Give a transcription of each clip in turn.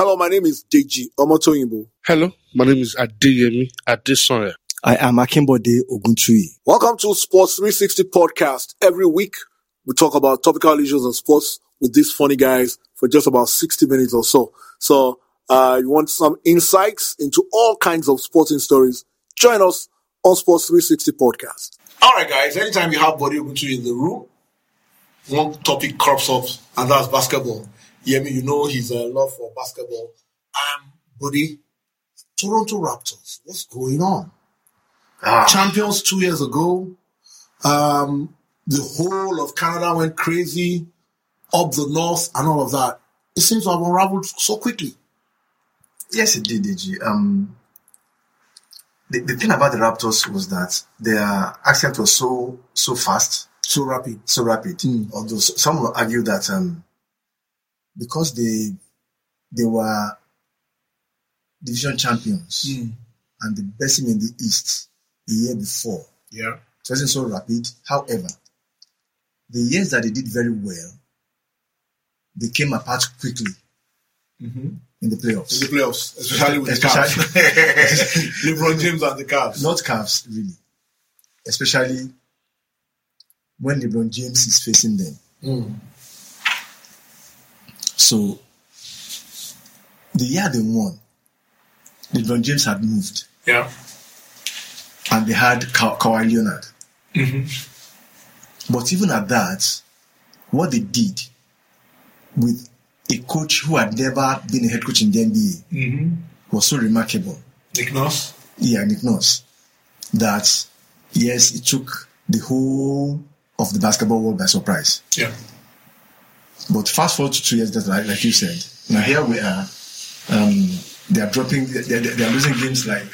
Hello, my name is Deji Omotoyinbo. Hello, my name is Adeyemi Adesanya. I am Akimbode Oguntui. Welcome to Sports 360 podcast. Every week, we talk about topical issues in sports with these funny guys for just about 60 minutes or so. So, uh, you want some insights into all kinds of sporting stories? Join us on Sports 360 podcast. All right, guys. Anytime you have Body Oguntui in the room, one topic crops up, and that's basketball. Yemi, you know his uh, love for basketball. Um, Buddy, Toronto Raptors, what's going on? Champions two years ago. Um, the whole of Canada went crazy, up the north, and all of that. It seems to have unraveled so quickly. Yes, it did, DG. Um, the, the thing about the Raptors was that their accent was so so fast, So rapid. so rapid. Although some will argue that um, because they they were division champions hmm. and the best team in the East the year before, Yeah. it wasn't so rapid. However, the years that they did very well, they came apart quickly mm-hmm. in the playoffs. In the playoffs, especially with the Especially- Cavs. LeBron James and the Cavs. Not Cavs, really. Especially when LeBron James is facing them. Hmm. So, the year they won, LeBron James had moved Yeah. and they had Ka- Kawhi Leonard. Mm-hmm. But even at that, what they did with a coach who had never been a head coach in the NBA mm-hmm. was so remarkable. Nick Nurse. yeah, Nick Nurse, that yes, it took the whole of the basketball world by surprise. Yeah. But fast forward to two years later, like, like you said, now here we are. Um, they are dropping, they are, they are losing games like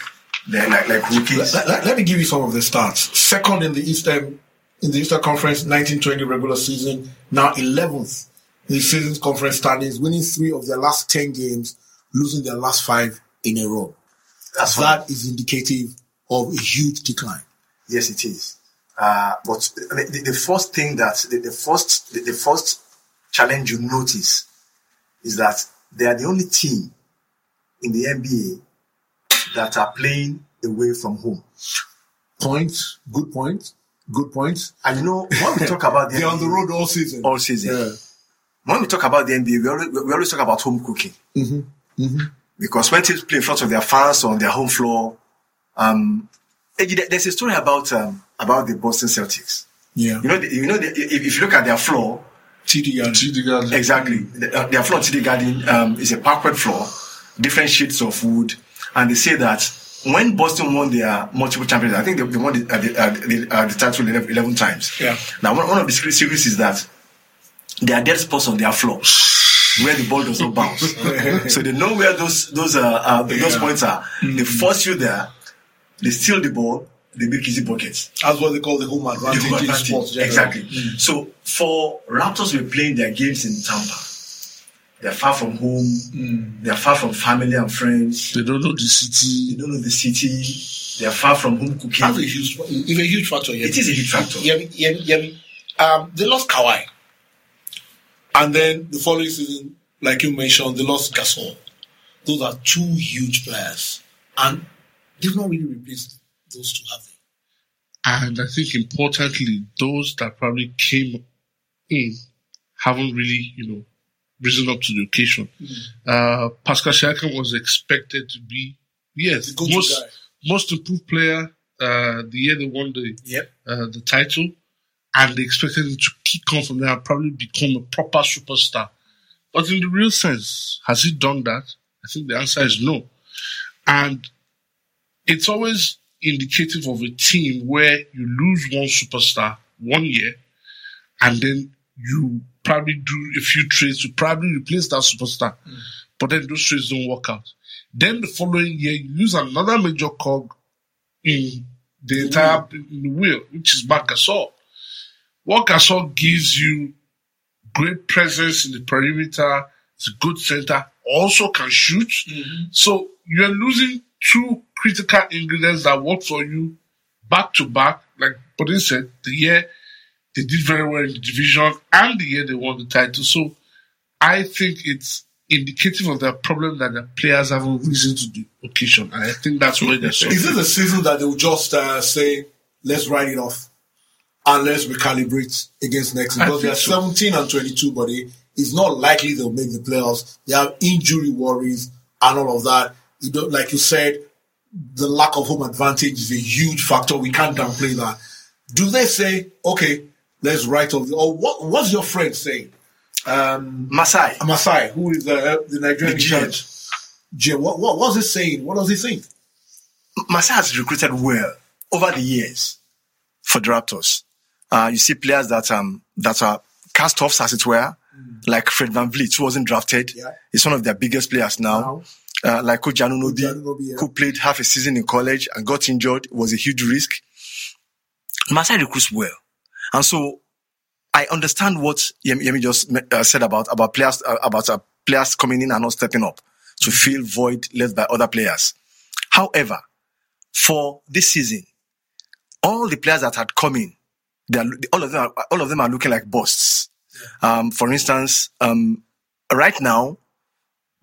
they're like like rookies. Let, let- let me give you some of the stats. Second in the Eastern in the Eastern Conference 1920 regular season, now 11th in the season's conference standings, winning three of their last 10 games, losing their last five in a row. That's That is indicative of a huge decline. Yes, it is. Uh, but the, the, the first thing that the, the first the, the first challenge you notice is that they are the only team in the NBA that are playing away from home. Point, good point, good point. And you know, when we talk about the They're on the NBA road all season. all season, Yeah. when we talk about the NBA, we always, we always talk about home cooking. Because when teams play in front of their fans or on their home floor, um, there's a story about um, about the Boston Celtics. Yeah. You know, the, you know, the, if, if you look at their floor, TD garden. exactly, the, uh, their floor TD Garden um, is a parquet floor, different sheets of wood, and they say that when Boston won their multiple championships, I think they, they won the, uh, the, uh, the, uh, the title 11, 11 times. Yeah. Now, one, one of the secret secrets is that there are dead spots on their floor where the ball does not bounce. so they know where those those uh, uh those Yeah. points are. They force you there. They steal the ball. They make easy buckets. That's what they call the home The advantage home in advantage. sports. generally. Exactly. So for Raptors, we're playing their games in Tampa. They're far from home. They're far from family and friends. They don't know the city. They don't know the city. They're far from home cooking. That's a huge, it's a huge factor. It is a huge factor. Yemi, Yemi, Yemi. Um, they lost Kawhi. And then the following season, like you mentioned, they lost Gasol. Those are two huge players. And they've not really replaced those two, have they? And I think importantly, those that probably came in haven't really, you know, risen up to the occasion. Uh, Pascal Siakam was expected to be, yes, most, guy. most improved player, uh, the year they won the, Yep. uh, the title. And they expected him to kick on from there and probably become a proper superstar. But in the real sense, has he done that? I think the answer is no. And it's always indicative of a team where you lose one superstar one year and then you probably do a few trades to probably replace that superstar. Hmm. But then those trades don't work out. Then the following year, you use another major cog in the entire hmm. in the wheel, which is Marc Gasol. What Gasol gives you great presence in the perimeter, it's a good center, also can shoot. Hmm. So you're losing two critical ingredients that work for you back to back. Like Bodin said, the year they did very well in the division and the year they won the title. So I think it's indicative of the problem that the players haven't risen to the occasion. And I think that's where they're Is suffering. this a season that they will just uh, say, let's write it off and let's recalibrate against next season? Because they are so. 17 and 22, but it's not likely they'll make the playoffs. They have injury worries and all of that. You like you said, the lack of home advantage is a huge factor. We can't downplay that. Do they say, okay, let's write off? Or what? What's your friend saying? Um, Masai. Masai, who is the, the Nigerian The judge. Jim, what, what what's he saying? What does he think? Masai has recruited well over the years for the Raptors. Uh, you see players that um that are cast-offs, as it were, like Fred VanVleet, who wasn't drafted. Mm. Yeah. He's one of their biggest players now. Uh, like Coach Anunobi, yeah. who played half a season in college and got injured. Was a huge risk. Masai recruits well. And so I understand what Yemi, just uh, said about, about players, uh, about players coming in and not stepping up to fill void left by other players. However, for this season, all the players that had come in, they are, all of them are, all of them are looking like busts. Um, for instance, um, right now,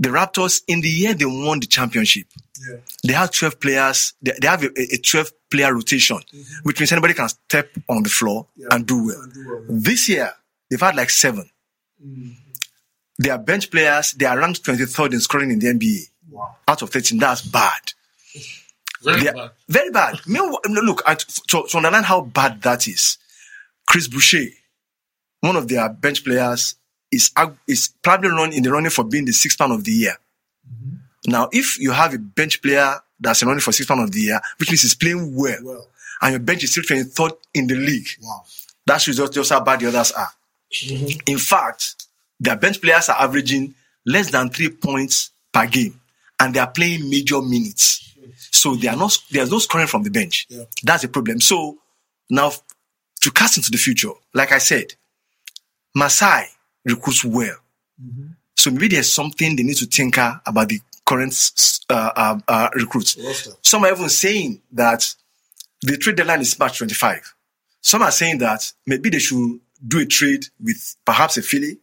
the Raptors, in the year they won the championship, Yeah. they have 12 players, they, they have a, a 12 player rotation, mm-hmm. which means anybody can step on the floor and do well. and do well. This year, they've had like seven. Mm-hmm. They are bench players, they are ranked 23rd in scoring in the NBA. Wow. Out of 13, that's bad. Very bad. Very bad. Look, to, to understand how bad that is, Chris Boucher, one of their bench players, is is probably run in the running for being the sixth man of the year. Mm-hmm. Now, if you have a bench player that's running for sixth man of the year, which means he's playing well, Well. and your bench is still 23rd in the league, Wow. that shows just, just how bad the others are. Mm-hmm. In fact, their bench players are averaging less than three points per game, and they are playing major minutes. So they are not. There's no scoring from the bench. Yeah. That's a problem. So now, to cast into the future, like I said, Masai recruits well. So maybe there's something they need to tinker about the current uh, uh, uh, recruits. Some are even saying that the trade deadline is March 25. Some are saying that maybe they should do a trade with perhaps a Philly,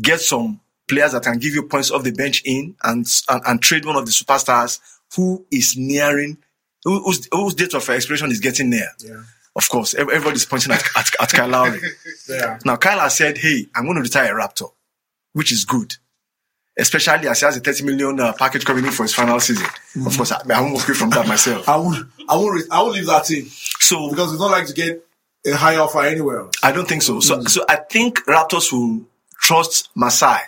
get some players that can give you points off the bench in, and and, and trade one of the superstars who is nearing, who, whose, whose date of expiration is getting near. Yeah. Of course, everybody's pointing at, at, at Kyle Lowry. Yeah. Now, Kyle has said, hey, I'm going to retire a Raptor, which is good. Especially as he has a 30 million uh, package coming in for his final season. Of course, I, I won't walk away from that myself. I would, I would, I would leave that in So, because it's not like to get a high offer anywhere else. I don't think so. So, so I think Raptors will trust Masai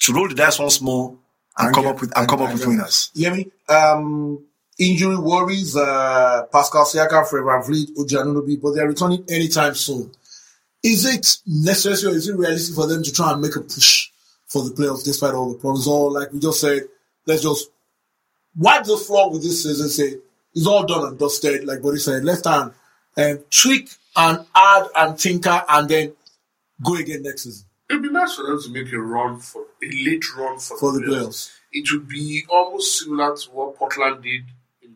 to roll the dice once more and, come get- up with and come up with winners. You hear me? Um, injury worries, uh, Pascal Siakam, Fred VanVleet, Ujanunobi, but they're returning anytime soon. Is it necessary or is it realistic for them to try and make a push for the playoffs despite all the problems? Or like we just said, let's just wipe the floor with this season, say it's all done and dusted, like Boris said, left hand and tweak and add and tinker and then go again next season It'd be nice for them to make a run for a late run for, for the playoffs. playoffs. It would be almost similar to what Portland did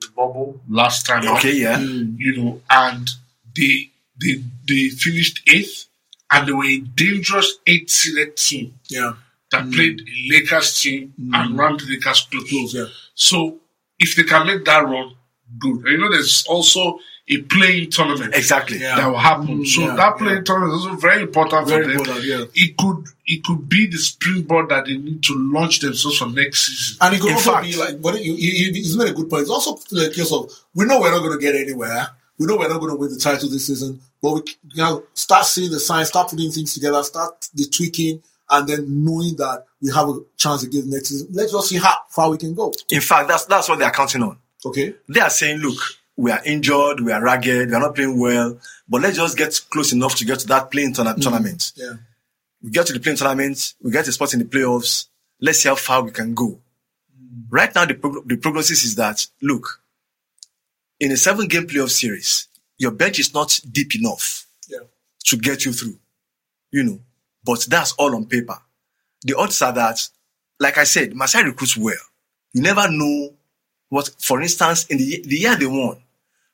the bubble last time. Okay, yeah. you know, and they they they finished eighth, and they were a dangerous eighth seeded team Yeah. that mm. played a Lakers team mm. and ran to the Lakers close. Close, yeah. So if they can make that run, good. And you know, there's also a play-in tournament Exactly. Yeah. that will happen. Mm, so yeah, that play-in tournament is also very important Very for them. important, yeah. It could it could be the springboard that they need to launch themselves for next season. And it could In also fact- be like, but you, you, you, he's made a good point. It's also the case of we know we're not going to get anywhere. We know we're not going to win the title this season, but we you know, start seeing the signs, start putting things together, start the tweaking, and then knowing that we have a chance again next season. Let's just see how far we can go. In fact, that's that's what they are counting on. Okay. They are saying, look, we are injured, we are ragged, we are not playing well, but let's just get close enough to get to that playing tourna- mm-hmm. tournament. Yeah. We get to the play-in tournament, we get a spot in the playoffs. Let's see how far we can go. Mm. Right now, the, prog- the prognosis is that, look, in a seven game playoff series, your bench is not deep enough Yeah. to get you through, you know, but that's all on paper. The odds are that, like I said, Masai recruits well. You never know what, for instance, in the, the year they won,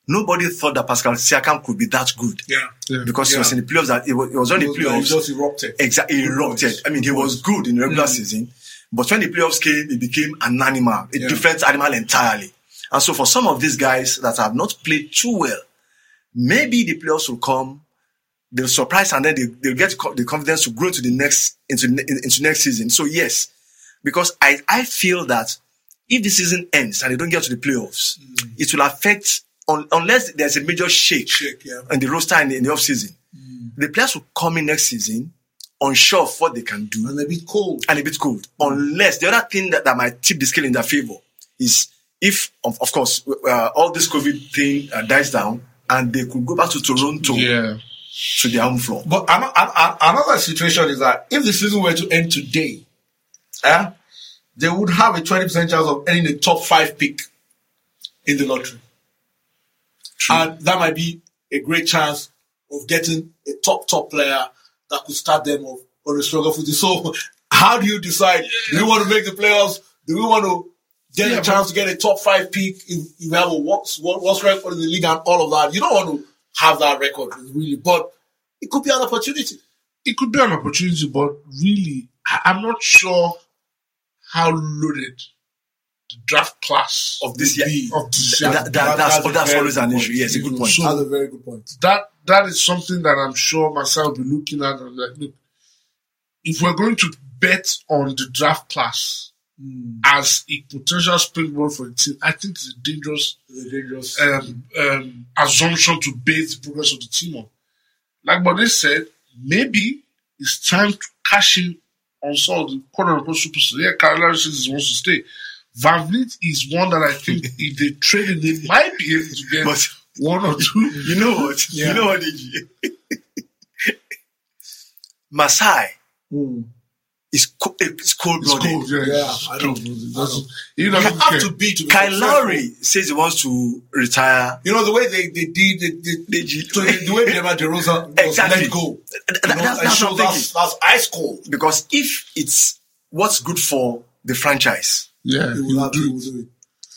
nobody thought that Pascal Siakam could be that good. Yeah. Because he was in the playoffs that it was, it was on the He playoffs. just erupted. Exactly, he erupted. I mean, he was good in the regular mm. season, But when the playoffs came, it became an animal, a Yeah. different animal entirely. And so for some of these guys that have not played too well, maybe the playoffs will come, they'll surprise and then they, they'll get co- the confidence to grow to the next, into, into next season. So yes, because I, I feel that if the season ends and they don't get to the playoffs, mm. it will affect, un, unless there's a major shake, Shake, yeah. in the roster in the, in the off season. The players will come in next season unsure of what they can do And a bit cold. and a bit cold. Unless the other thing that, that might tip the scale in their favor is if, of, of course, uh, all this COVID thing uh, dies down and they could go back to Toronto Yeah. to their home floor. But an- an- another situation is that if the season were to end today, eh, they would have a 20% chance of earning a top five pick in the lottery. And that might be a great chance of getting a top, top player that could start them off on a stronger footing. So, how do you decide? Do we want to make the playoffs? Do we want to get Yeah, a chance to get a top five pick if if you have a what's, what's record in the league and all of that? You don't want to have that record, really, but it could be an opportunity. It could be an opportunity, but really, I'm not sure how loaded draft class Of this year. of this year. That- that- that's- a that's always an issue. Yes, a good point. So- That's a very good point. that that is something that I'm sure Masai will be looking at and like, look, if we're going to bet on the draft class as a potential springboard for the team, I think it's a dangerous It's a dangerous. um, um, assumption to base the progress of the team on. Like Bode said, maybe it's time to cash in on some of the quote unquote superstars. Yeah, Kyle Lowry says he wants to stay. VanVleet is one that I think if they trade him, they might be able to get But- one or two. You know what? Yeah. You know what, DG? Masai Mm. is co- it's cold It's blooded. yeah. Yeah, I cold. know. It I doesn't- know. You You know, have to be to be Kyle successful. Lowry says he wants to retire. You know the way they, they did they, they, They did- so the, the way DeMar DeRozan was Exactly. let go. Th- You th- know, that's, and that's so that's, thinking. that's ice cold. Because if it's what's good for the franchise, yeah, He he will, will have he do will it. do it.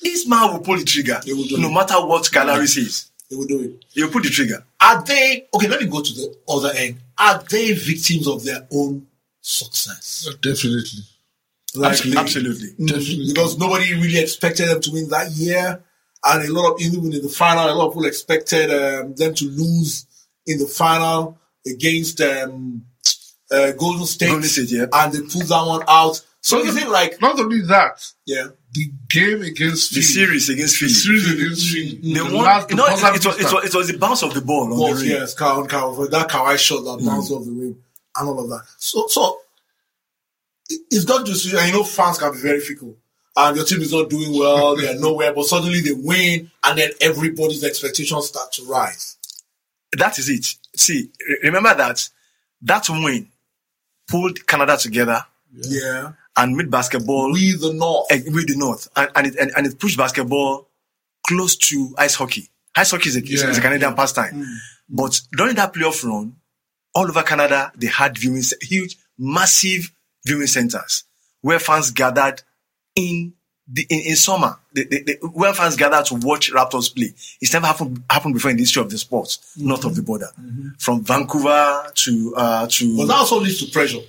this man will pull the trigger. He will do No it. matter what Kyle Lowry says, He will do it. he will pull the trigger. Are they okay? Let me go to the other end. Are they victims of their own success? Definitely. Likely. Absolutely. Definitely. because nobody really expected them to win that year, and a lot of even in the final, a lot of people expected um, them to lose in the final against um, uh, Golden State, Golden State, yeah. and they pulled that one out. So is it like Not only that, yeah? the game against The Philly, series against the Philly. series against Philly, mm-hmm. They the won. last- You the know, buzzer it, was, it, was, it was the bounce of the ball on Well, the rim. yes, Kawhi, Kawhi, that Kawhi shot that mm. bounced off the rim and all of that. So, so it- it's see, and you know, fans can be very fickle. And your team is not doing well, they are nowhere, but suddenly they win, and then everybody's expectations start to rise. That is it. See, remember that that win pulled Canada together Yeah. And made basketball We, the North. eh, with the North, and, and, it, and, and it pushed basketball close to ice hockey. Ice hockey is a, is- is a Yeah. Canadian pastime. But during that playoff run, all over Canada, they had viewing, huge, massive viewing centers where fans gathered in the, in, in summer, the, the, the, where fans gathered to watch Raptors play. It's never happened, happened before in the history of the sport, north of the border. From Vancouver to, uh, to, But that also leads to pressure.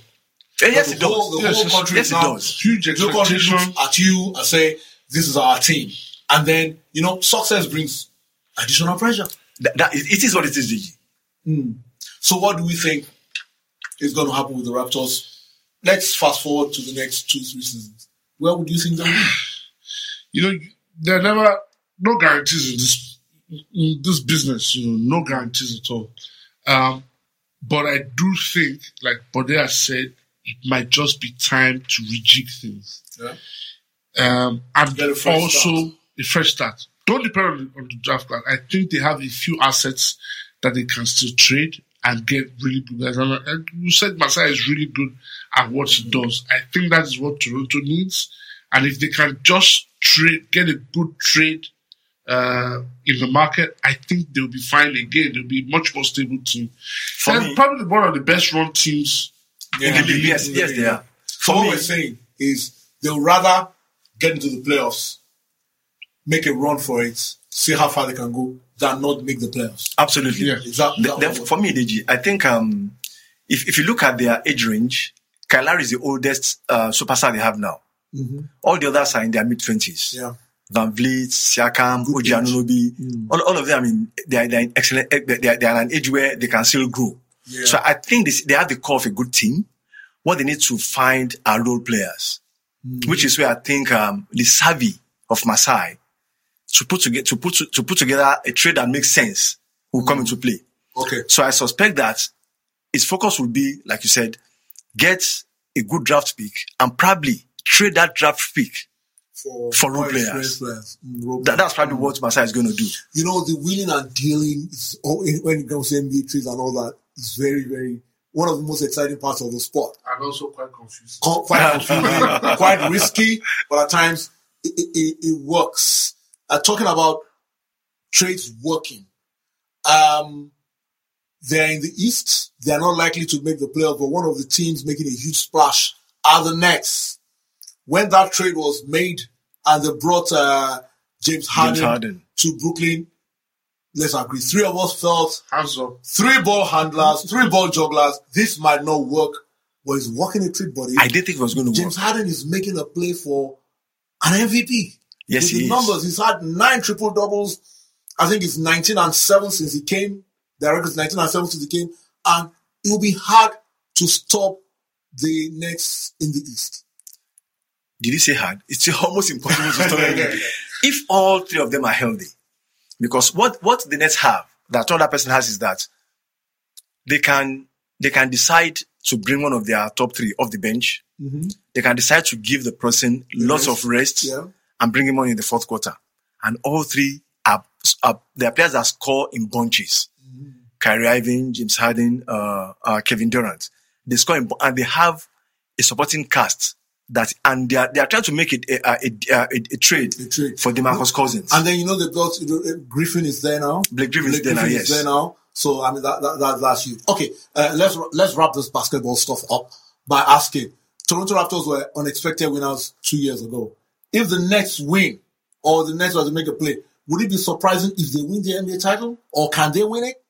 Yes, the it whole, does. the Yes, whole country yes, is now. Huge the whole country expectation. at you and say, this is our team. And then, you know, success brings additional pressure. That, that, it it is what it is, DG. So what do we think is going to happen with the Raptors? Let's fast forward to the next two, three seasons. Where would you think they'll be? you know, there are never no guarantees in this in this business. You know, no guarantees at all. Um, but I do think, like Bodea said, it might just be time to rejig things. Yeah. Um, and Get a fresh also start. a fresh start. Don't depend on the, on the draft class. I think they have a few assets that they can still trade and get really good guys. And, and you said Masai is really good at what he does. I think that is what Toronto needs. And if they can just trade, get a good trade uh, in the market, I think they'll be fine again. They'll be a much more stable team. And probably one of the best run teams. In the league, yes, yes, they are. So For what me, we're saying is they'll rather get into the playoffs, make a run for it, see how far they can go, than not make the playoffs. absolutely. Yeah. That, The- for me, DG, I think um, if, if you look at their age range Kyle Lowry is the oldest uh, superstar they have now. All the others are in their mid twenties. Yeah. VanVleet, Siakam, OG Anunobi, all, all of them, I mean, they are, they are in excellent, they are, they are an age where they can still grow. Yeah. So I think this, they have the core of a good team. What they need to find are role players, which is where I think, um, the savvy of Masai to put together, to put, to put together a trade that makes sense will come into play. Okay. So I suspect that his focus will be, like you said, get a good draft pick and probably trade that draft pick. For, For role players. players. Mm, role That, that's probably what Masai is going to do. you know, the wheeling and dealing is, when it comes to NBA trades and all that is very, very one of the most exciting parts of the sport. And also quite confused. Co- Quite confusing, quite risky, but at times it, it, it, it works. Uh, talking about trades working, um, they're in the East. They're not likely to make the playoffs, but one of the teams making a huge splash are the Nets. When that trade was made and they brought uh, James Harden, Harden. to Brooklyn, let's agree. Three of us felt Hands up. three ball handlers, three ball jugglers. This might not work, but it's working a trick, buddy. I did think it was going to work. James Harden is making a play for an MVP. Yes, With he the is. numbers, he's had nine triple doubles. I think it's 19 and 7 since he came. The record is 19 and 7 since he came. And it will be hard to stop the Nets in the East. Did you say hard? It's almost impossible to stop them. if all three of them are healthy. Because what, what the Nets have that other person has is that they can, they can decide to bring one of their top three off the bench. They can decide to give the person lots rest. of rest Yeah. and bring him on in the fourth quarter. And all three are, are they are players that score in bunches. Kyrie Irving, James Harden, uh, uh, Kevin Durant. They score in, and they have a supporting cast that, and they are, they are trying to make it a, a, a, a, trade, A trade. for DeMarcus Cousins. And then, you know, they know, Griffin is there now. Blake Griffin is there now, yes. there now. So, I mean, that, that, that that's huge. Okay. Uh, let's, let's wrap this basketball stuff up by asking Toronto Raptors were unexpected winners two years ago. If the Nets win or the Nets were to make a play, would it be surprising if they win the NBA title or can they win it?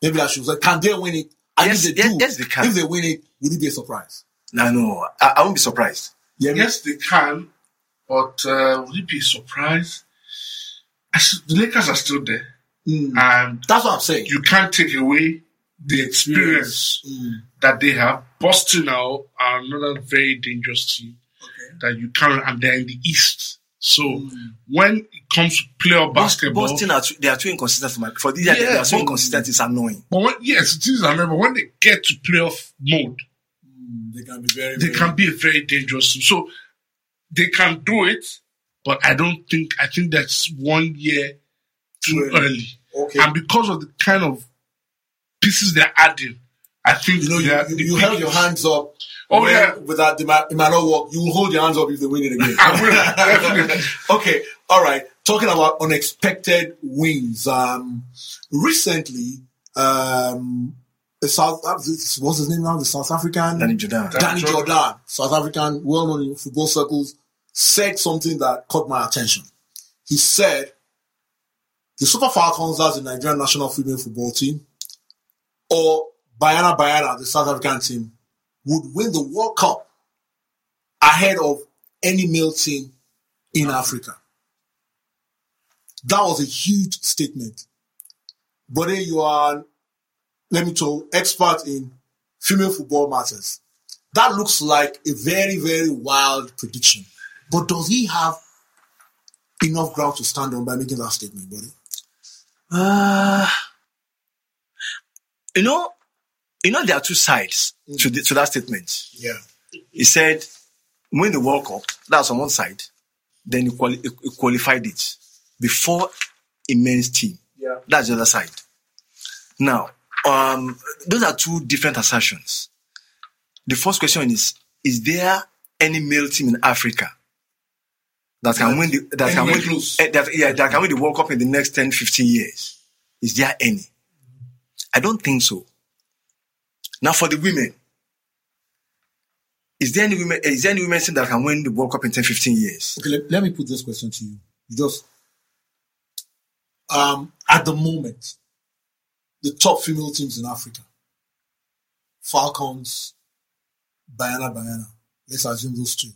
Maybe I should say, can they win it? And Yes, if they yes, do, yes, they can. if they win it, would it be a surprise? No, no, I, I won't be surprised. Yeah. Yes, they can, but uh, would it be a surprise? The Lakers are still there, hmm. and That's what I'm saying. you can't take away the experience hmm. that they have. Boston now are another very dangerous team that you can't, and they're in the East. So hmm. when it comes to playoff basketball, Boston are too, they are too inconsistent for my, for this year, they Yeah, are so inconsistent, it's annoying. but when, yes, it is another. But when they get to playoff mode, They can be very, they very can be a very dangerous team. So they can do it, but I don't think I think that's one year too early. Okay. And because of the kind of pieces they're adding, I think You know, you, you, you held your hands up. Oh, when- yeah. without that, it might, it might not work. You will hold your hands up if they win it again. I will, okay. All right. Talking about unexpected wins. Um, recently, um, the South, what's his name now? The South African Danny Jordaan. Danny Jordaan. Jordaan, South African, well known in football circles, said something that caught my attention. He said, the Super Falcons, that's the Nigerian national female football team, or Banyana Banyana, the South African team, would win the World Cup ahead of any male team in Africa. That was a huge statement. But then you are, let me tell you, expert in female football matters. That looks like a very, very wild prediction. But does he have enough ground to stand on by making that statement, buddy? Uh, you know, you know, there are two sides to, the, to that statement. Yeah. He said, win the World Cup, that's on one side, then he, quali- he qualified it before a men's team. Yeah. That's the other side. Now, um, those are two different assertions. The first question is, is there any male team in Africa that can win the, that can win, the, eh, that, yeah, that can win the World Cup in the next 10, 15 years? Is there any? I don't think so. Now for the women, is there any women, is there any women team that can win the World Cup in 10, 15 years? Okay, let, let me put this question to you. You Just um, at the moment, the top female teams in Africa, Falcons, Banyana Banyana. Let's assume those two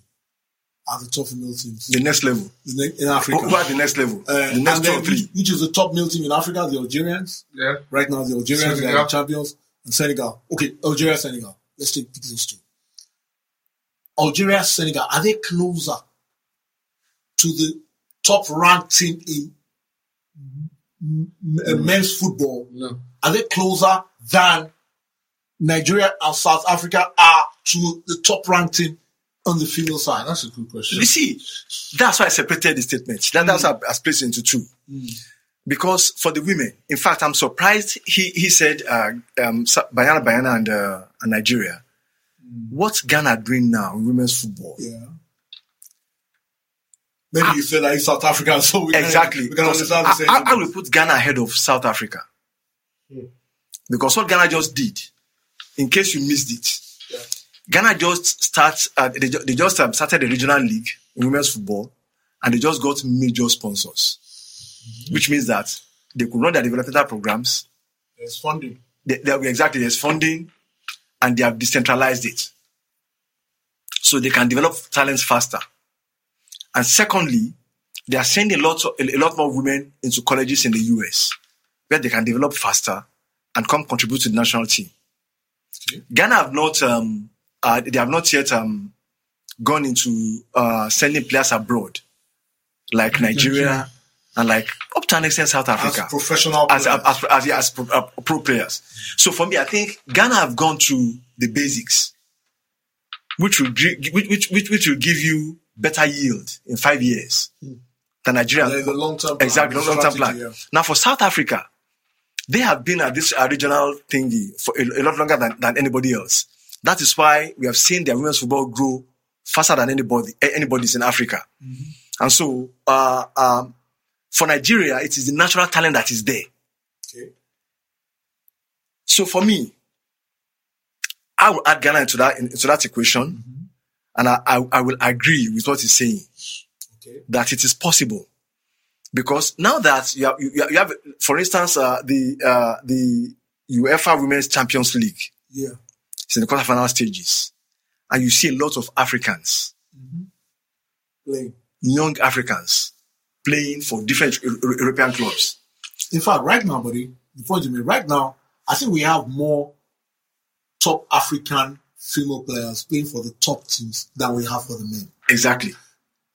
are the top female teams The next level. in, in Africa. Who who are the next level? Uh, the next and two then three. which, which is the top male team in Africa? The Algerians. Yeah. Right now, the Algerians they are the champions and Senegal. Okay, Algeria, Senegal. Let's take pick those two. Algeria, Senegal. Are they closer to the top ranked team in m- m- men's football? No. Are they closer than Nigeria and South Africa are to the top ranked team on the female side? That's a good question. You see, that's why I separated the statement. That, That's why I split it into two. Because for the women, in fact, I'm surprised he, he said uh, um, Banyana Banyana and, uh, and Nigeria. What's Ghana doing now in women's football? Yeah. Maybe you feel like South Africa, so we Exactly. Can, we can understand the I, same. I, I will put Ghana ahead of South Africa. Because what Ghana just did, in case you missed it, Ghana just starts. Uh, they, they just um, started a regional league in women's football, and they just got major sponsors, which means that they could run their developmental programs. There's funding. They, they, exactly, there's funding, and they have decentralized it, so they can develop talents faster. And secondly, they are sending a lot, of, a lot more women into colleges in the US, where they can develop faster and come contribute to the national team. Ghana have not, um, uh, they have not yet um, gone into uh, sending players abroad, like Nigeria and like up to an extent South As Africa professional as players. as, as, as pro, uh, pro players. So for me, I think Ghana have gone through the basics, which will which which which, will give you better yield in five years than Nigeria. There's a long-term plan, exactly the long term strategy, plan. yeah. Now for South Africa, they have been at this regional thingy for a, a lot longer than, than anybody else. That is why we have seen their women's football grow faster than anybody anybody's in Africa. And so uh, um, for Nigeria, it is the natural talent that is there. Okay. So for me, I will add Ghana into that into that equation, and I, I I will agree with what he's saying Okay. that it is possible because now that you have, you, you have for instance, uh, the uh, the UEFA Women's Champions League Yeah. is in the quarterfinal stages, and you see a lot of Africans, Playing. young Africans, playing for different Eu- Eu- European clubs. In fact, right now, buddy, you made, right now, I think we have more top African female players playing for the top teams than we have for the men. Exactly.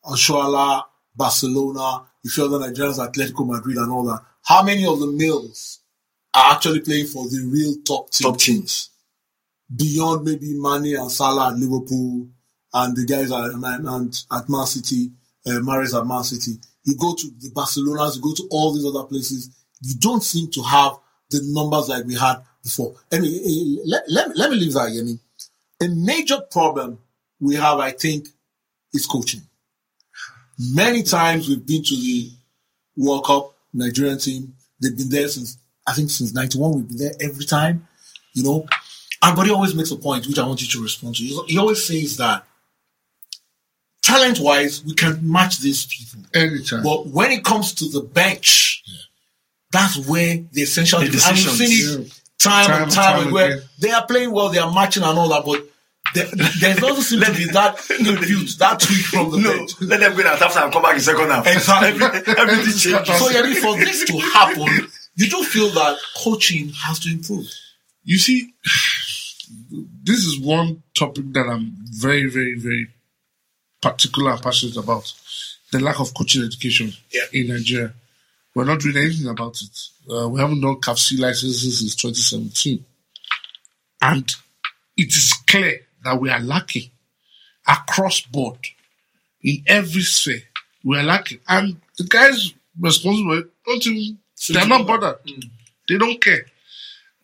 Oshoala, Barcelona, if you're the Nigerians, Atletico Madrid and all that. How many of the males are actually playing for the real top team? Top teams. Beyond maybe Mane and Salah at Liverpool and the guys at, and, at Man City, uh, Mahrez at Man City. You go to the Barcelonas, you go to all these other places, you don't seem to have the numbers like we had before. Anyway, eh, let, let, let me leave that, Yemi. A major problem we have, I think, is coaching. Many times we've been to the World Cup Nigerian team. They've been there since, I think since 91. We've been there every time, you know. And but he always makes a point, which I want you to respond to. He he always says that talent wise, we can match these people. Anytime. But when it comes to the bench, that's where the essential The and we've seen decisions. it time, Time and time, and and where again. they are playing well, they are matching and all that, but there, there doesn't seem to be that input, that tweak from the No, bench. let them go in at half and come back in second half. Exactly. Every- everything changes. So, Yemi, for this to happen, you do feel that coaching has to improve. You see, this is one topic that I'm very, very, very particular and passionate about. The lack of coaching education Yeah. in Nigeria. We're not doing anything about it. Uh, we haven't done CAFC licenses since 2017. And it is clear that we are lacking across board in every sphere. We are lacking. And the guys responsible don't even, they're not bothered. Mm. They don't care.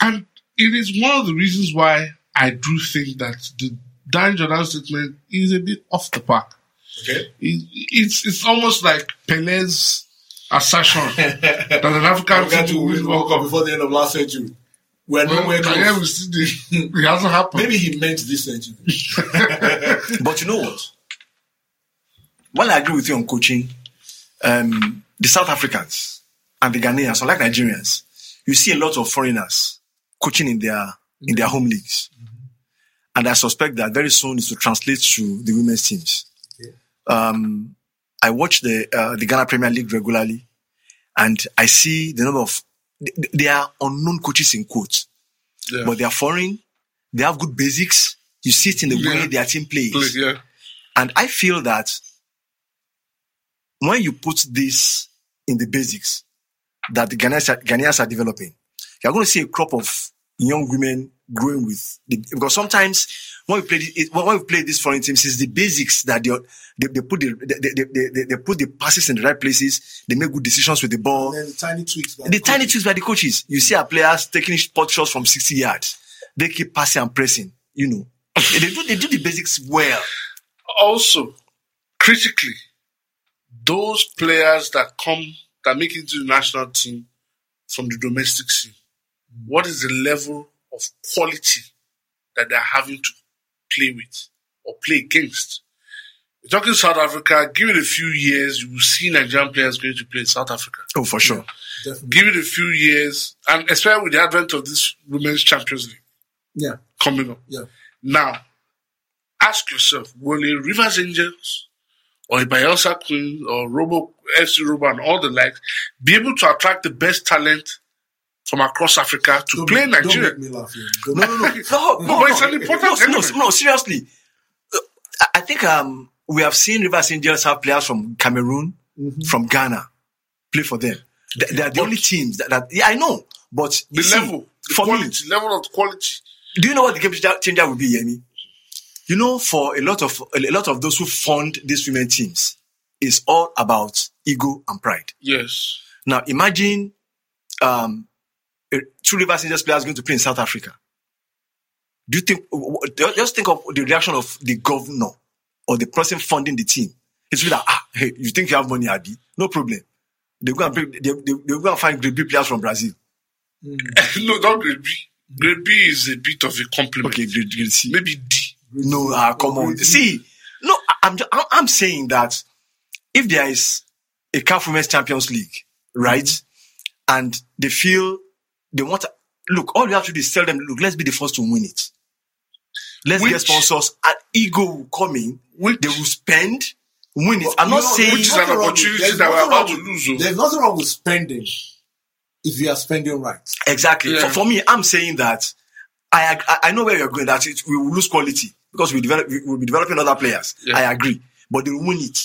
And it is one of the reasons why I do think that the Dan Jordaan statement is a bit off the park. Okay. It, it's it's almost like Pele's assertion that an African We got team to will win World Cup before the end of last century. We're Well, nowhere yeah, close. still did. it hasn't happened. Maybe he meant this century. But you know what? While I agree with you on coaching, um, the South Africans and the Ghanaians, unlike Nigerians, you see a lot of foreigners coaching in their in their home leagues. and I suspect that very soon it will translate to the women's teams. Um, I watch the uh, the Ghana Premier League regularly, and I see the number of th- they are unknown coaches in quotes, Yeah. but they are foreign. They have good basics. You see it in the way Yeah. their team plays. Please, yeah. And I feel that when you put this in the basics that the Ghanaians are, Ghanaians are developing, you're going to see a crop of young women growing with the, because sometimes when we play the- it, when we play these foreign teams, it's the basics that they, they, they put the they, they, they, they, they put the passes in the right places. They make good decisions with the ball. And then the tiny tweaks. by The tiny coaches. tweaks by the coaches. You see our players taking spot shots from 60 yards. They keep passing and pressing. You know, they, they do they do the basics well. Also, critically, those players that come that make it into the national team from the domestic scene, what is the level of quality that they're having to play with or play against? You're talking South Africa, give it a few years, you will see Nigerian players going to play in South Africa. Oh, for sure. Definitely. Give it a few years, and especially with the advent of this Women's Champions League Yeah. coming up. Yeah. Now, ask yourself, will a Rivers Angels or a Bayelsa Queen or Robo FC Robo and all the likes be able to attract the best talent from across Africa to Don't play in make- Nigeria? Don't make me laugh here. Don't No, no, no, no, no, But it's no. an important no, no, no, seriously. I- I think um, we have seen Rivers Angels have players from Cameroon, from Ghana, play for them. They, they are the But- only teams that, that. Yeah, I know, but The see, level, the for me, level of quality. do you know what the game changer- changer will be, Yemi? You know, for a lot of a lot of those who fund these women teams, it's all about ego and pride. Yes. Now imagine um, a two Rivers Angels players going to play in South Africa. Do you think? Just think of the reaction of the governor or the person funding the team. It's like, ah, hey, you think you have money, Abi? No problem. They go and bring, they, they, they go and find great players from Brazil. no, not grade B. Grade B is a bit of a compliment. Okay, great, great, see. Maybe D. No, ah, come on. See, no, I'm, I'm, saying that if there is a CAF Women's Champions League, right, and they feel they want to, look, all you have to do is tell them, look, let's be the first to win it. Let's get sponsors, and ego coming, will come in, Which- they will spend, win it. I'm not know, saying, Which is an nothing wrong with- opportunity that we're about to lose, oh. There's nothing wrong with spending if you are spending right. Exactly. Yeah. For, for me, I'm saying that I, I I know where you're going. That it, we will lose quality because we develop we will be developing other players. Yeah. I agree, but they will win it.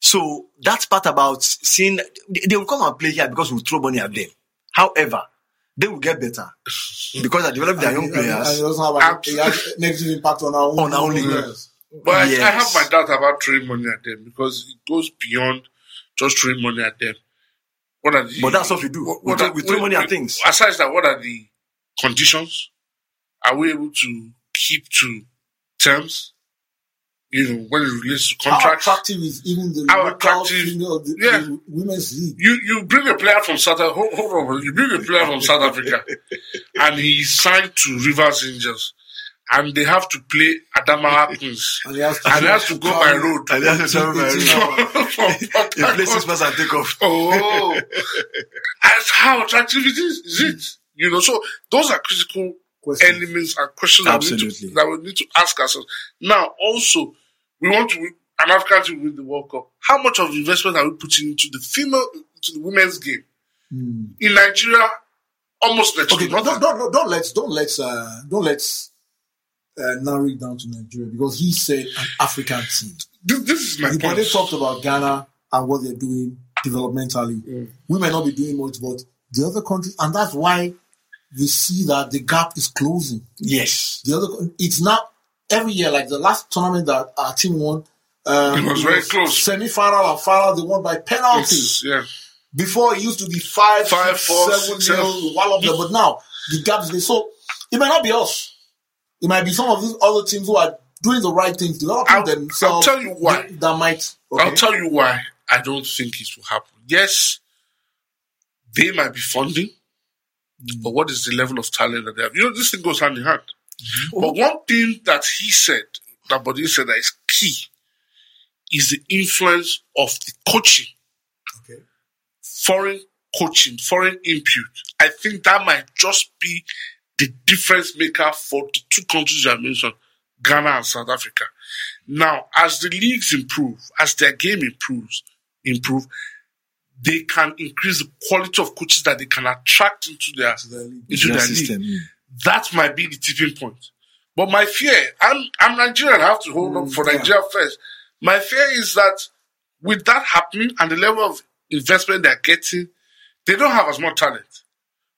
So that part about seeing they, they will come and play here because we will throw money at them. However, they will get better because I develop their young And- and- and players. it doesn't have a, it has negative impact on our own, On our own league. players. But I- I, have my doubt about throwing money at them because it goes beyond just throwing money at them. What are the, But that's what we do. We throw- are- we throw money at things. Aside that, what are the conditions? Are we able to keep to terms? You know, when it relates to How contracts. attractive is even the How local attractive- female, the, yeah. the women's league? You you bring a player from South hold, hold on, you bring a player from South Africa, and he's signed to Rivers Angels, and they have to play Adama Queens, And he has to, and he has to go by road. And they have to travel by road. From Port They play six Harcourt. months and take off. Oh, as how attractive it is, is it? You know, so those are critical Questions. elements and questions that we, need to, Absolutely. that we need to ask ourselves. Now, also, we want to an African to win the World Cup. How much of investment are we putting into the female, into the women's game in Nigeria? Almost next Okay, don't, don't, don't, don't let's don't let's uh, don't let's uh, narrow it down to Nigeria because he said an African team. This, this is my He point. talked about Ghana and what they're doing developmentally. We may not be doing much, but the other countries, and that's why we see that the gap is closing. Yes. The other, it's not every year like the last tournament that our team won. Um, It was very close. Semi-final and final, they won by penalty. It's- yeah. Before it used to be five, Five, six, four, seven, six, nil, of them. But now the gap is there. So it might not be us. It might be some of these other teams who are doing the right things, developing I'll- themselves. I'll tell you why. That, that might. Okay. I'll tell you why I don't think it will happen. Yes, they might be funding, Mm. but what is the level of talent that they have? You know, this thing goes hand in hand. Mm-hmm. But one thing that he said, that Body said that is key, is the influence of the coaching, Okay. foreign coaching, foreign input. I think that might just be the difference maker for the two countries I mentioned, Ghana and South Africa. Now, as the leagues improve, as their game improves, improve, they can increase the quality of coaches that they can attract into their into Their their system, league. mm. That might be the tipping point. But my fear, I'm I'm Nigerian, I have to hold up for Nigeria first. My fear is that with that happening and the level of investment they're getting, they don't have as much talent.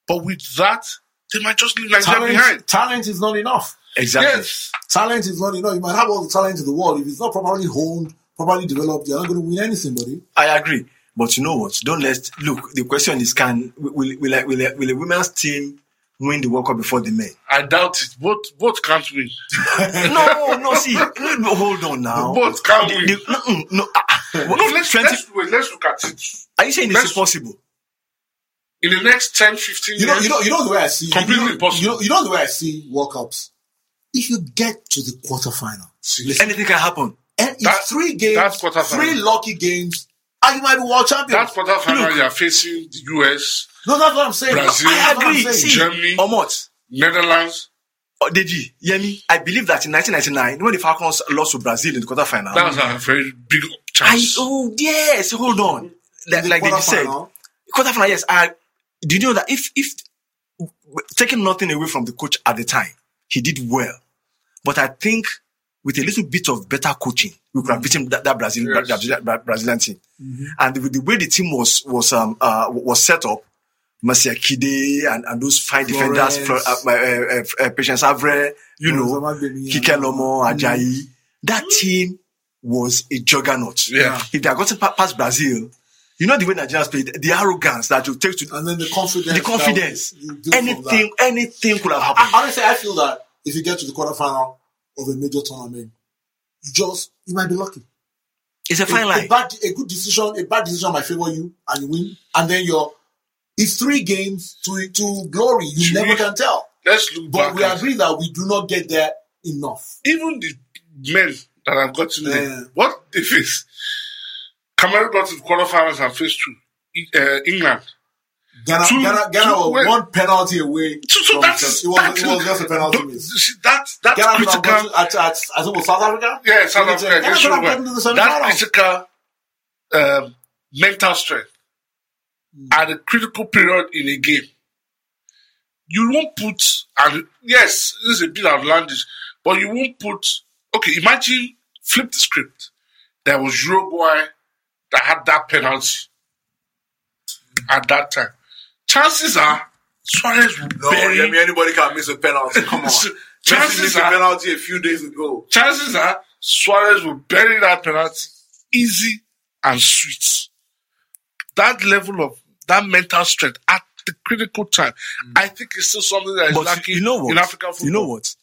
But with that, they might just leave Nigeria Talent, behind. talent is not enough. Exactly. Yes. Talent is not enough. You might have all the talent in the world. If it's not properly honed, properly developed, you're not going to win anything, buddy. I agree. But you know what? Don't let look. The question is, can will will will, will, will a women's team win the World Cup before the men? I doubt it. Both both can't win. no, no. See, no, no, hold on now. Both can't win. The- no, mm, no. ah, ah, No, let's, 20 let's wait, let's look at it. are you saying let's- it's impossible? In the next 10, 15 You know, years, you know, you know the way I see. Completely you know, impossible. You know, you know the way I see World Cups. If you get to the quarterfinal, listen, Anything can happen. and it's That- three games, three lucky games, and you might be world champion. that quarterfinal you are facing the US, no, that's what I'm saying. Brazil, I I that's what I'm agree. saying. See, Germany. Omot, Netherlands. oh, Deji, Yemi, I believe that in 1999, when the Falcons lost to Brazil in the quarterfinal, That was a very big I chance. oh yes, hold on. Like, The like Deji said, quarterfinal, quarterfinal. Yes, I did you know that if if taking nothing away from the coach at the time, he did well. But I think with a little bit of better coaching, we could have beaten that, that Brazil, Yes. Brazilian, Bra- Brazilian team. And with the way the team was was um uh, was set up, Mercy Akide and, and those fine defenders, Florence. Uh, uh, uh, uh, Patience Avre, you know, Kikelomo, Ajayi. That team was a juggernaut. Yeah. If they had gotten pa- past Brazil, you know the way Nigerians played, the arrogance that you take to and then the confidence. the confidence. that you do from Anything, anything could have happened. I, honestly, I feel that if you get to the quarterfinal of a major tournament, just you might be lucky. It's a fine a, line. a bad, a good decision, a bad decision might favor you, and you win, and then you're. It's three games to to glory. You Should never we- can tell. Let's look But back. we agree that we do not get there enough. even the men that I've gotten there, Yeah. what they face. Cameroon got to the quarterfinals and faced two. Uh, England. Ghana, Two- Ghana, Ghana two- was one penalty away. So, so that's it, was, that, it was just a penalty miss. see, that, that's Ghana critical. at, at, I think it was South Africa. Yeah, South Africa against have Uruguay. to the That critical um, mental strength Hmm. at a critical period in a game. You won't put, and yes, this is a bit outlandish, but you won't put, okay, imagine, flip the script. There was Uruguay that had that penalty at that time. Chances are Suarez will No, bury I mean, anybody can miss a penalty. Come on. Messi Chances missed a penalty a few days ago. chances are Suarez will bury that penalty easy and sweet. That level of that mental strength at the critical time, I think is still something that is But lacking you know what? in African football. You know what?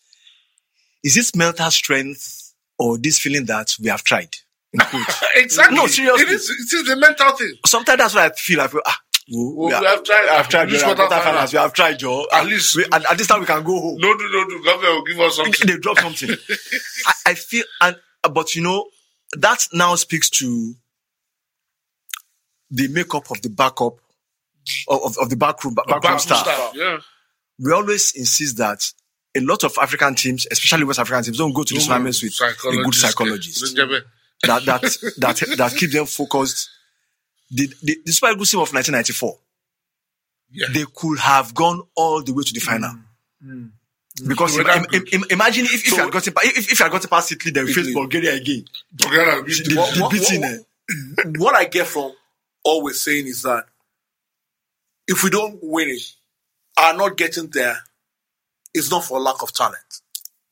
Is this mental strength or this feeling that we have tried? In quotes? exactly. No, seriously. It is, it is the mental thing. Sometimes that's what I feel. I feel ah, Well, we have tried. I've tried. This Joe. quarter Quarterfinals, final. We have tried, Joe. At least- we, at, at this time we can go home. No, no, no, no. Government will give us something. they drop something. I, I feel, and uh, but you know, that now speaks to the makeup of the backup of, of, of the backroom backroom Back staff. staff, Yeah. We always insist that a lot of African teams, especially West African teams, don't go to these tournaments with a good psychologist Psychologist. that that that that keep them focused. The, the, the Super Eagles team of 1994, Yeah. they could have gone all the way to the mm. final. Mm. Mm. Because They were im- im- im- imagine if, if you had gotten if, if you had gotten past Italy, then we face Bulgaria again. Bulgaria The. What- the what- beating, what- eh? what I get from all we're saying is that if we don't win it, are not getting there, it's not for lack of talent.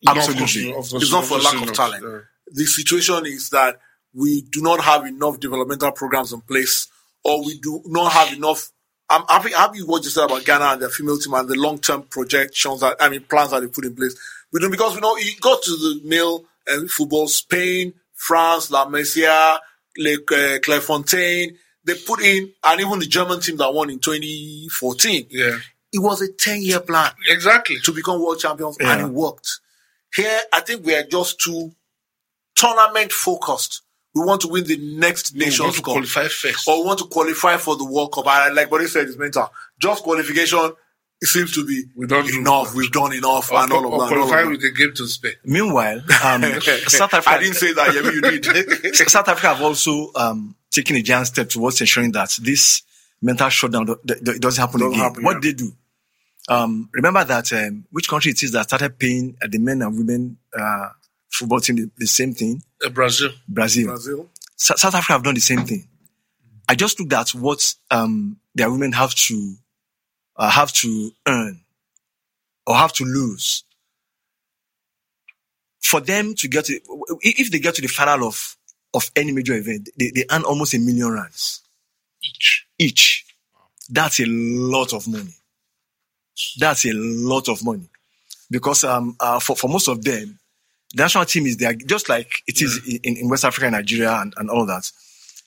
Absolutely. It's not for lack of talent. The situation is that we do not have enough developmental programs in place, or we do not have enough. I'm happy, happy what you said about Ghana and their female team and the long term projections that I mean plans that they put in place. We don't because we know you go to the male and football, Spain, France, La Masia, like uh, Clairefontaine. They put in, and even the German team that won in 2014. Yeah. It was a 10 year plan Exactly. to become world champions, Yeah. and it worked. Here, I think we are just too tournament focused. We want to win the next We want Nations to Cup, qualify first. or we want to qualify for the World Cup. I, like what he said, is mental. Just qualification it seems to be We don't enough. much. We've done enough, Or, and all or of that. and all of qualifying that. with a game to spare. Meanwhile, um, South Africa. I didn't say that. Yeah, you did. South Africa have also um, taken a giant step towards ensuring that this mental shutdown do- do- do- doesn't happen Doesn't again. happen, what yeah. they do? Um, remember that um, which country it is that started paying uh, the men and women uh, football team the, the same thing? Uh, Brazil. Brazil. Brazil. Sa- South Africa have done the same thing. I just looked at what um, their women have to uh, have to earn or have to lose for them to get to, if they get to the final of of any major event, they, they earn almost a million rands Each. each. That's a lot of money. That's a lot of money because um uh, for for most of them, the national team is there just like it is in, in West Africa, Nigeria, and, and all that.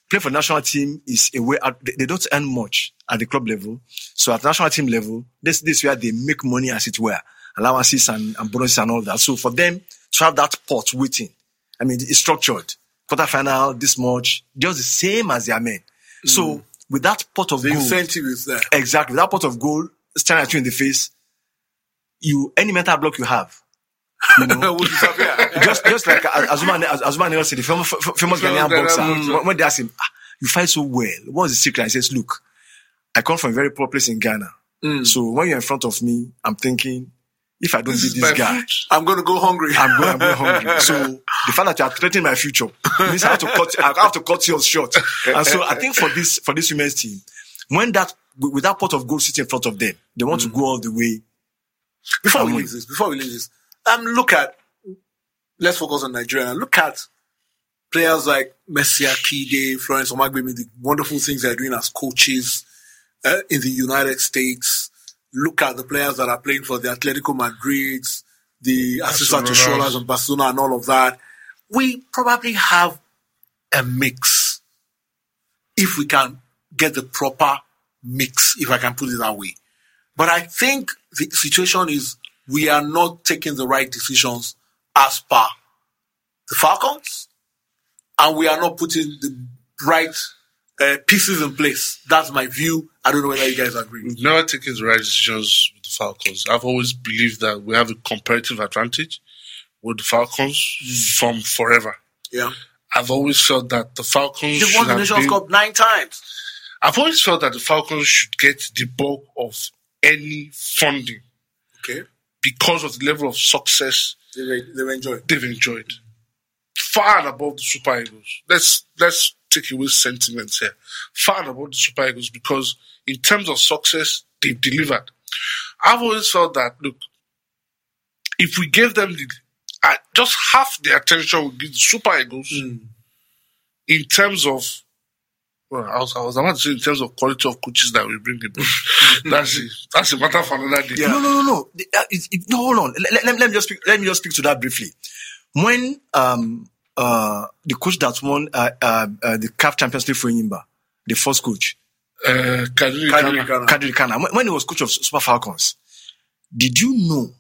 Play for national team is a way out. They, they don't earn much at the club level. So at national team level, this this where they make money as it were, allowances and, and bonuses and all that. So for them to have that pot waiting, I mean, it's structured. Quarterfinal, this much, just the same as their men. Mm. So with that pot of The gold, incentive is there. exactly with that pot of gold staring at you in the face, you any mental block you have, you know, Would disappear. just just like Azuma Az- Azuma Nelson, the famous, Ghanaian boxer, when- they ask him, ah, "You fight so well. What's the secret?" He says, "Look, I come from a very poor place in Ghana. Mm. So when you're in front of me, I'm thinking, if I don't This beat is this guy. I'm going to go hungry. I'm going, I'm going hungry. So the fact that you are threatening my future means I have to cut, I have to cut yours short. And so I think for this, for this women's team, when that, with that pot of gold sitting in front of them, they want to mm. go all the way. Before we leave this, before we leave this, um, look at, let's focus on Nigeria. Look at players like Mercy Akide, Florence Omagbemi, the wonderful things they're doing as coaches uh, in the United States. Look at the players that are playing for the Atletico Madrids, the Asisat Oshoalas and Barcelona and all of that. We probably have a mix if we can get the proper mix, if I can put it that way. But I think the situation is we are not taking the right decisions as per the Falcons, and we are not putting the right uh, pieces in place. That's my view. I don't know whether you guys agree. We've never taken the right decisions with the Falcons. I've always believed that we have a comparative advantage with the Falcons from forever. Yeah, I've always felt that the Falcons they should won the Nations been- Cup nine times. I've always felt that the Falcons should get the bulk of any funding Okay, because of the level of success they were, they were enjoying. they've enjoyed. Far and above the Super Eagles. Let's let's take away sentiments here. Far and above the Super Eagles because in terms of success, they've delivered. I've always felt that look, if we gave them the uh, just half the attention we give the Super Eagles in terms of well, I was, I was about to say in terms of quality of coaches that we bring in, that's it. That's a matter for another day. No, no, no, no. Uh, it- it- no, hold on. Let, let- let me just speak, let me just speak to that briefly. When um uh the coach that won uh, uh, uh the CAF Champions League for Enyimba, the first coach, Uh, Kadiri. Ghana. Kadiri Ikhana, when, when he was coach of Super Falcons, did you know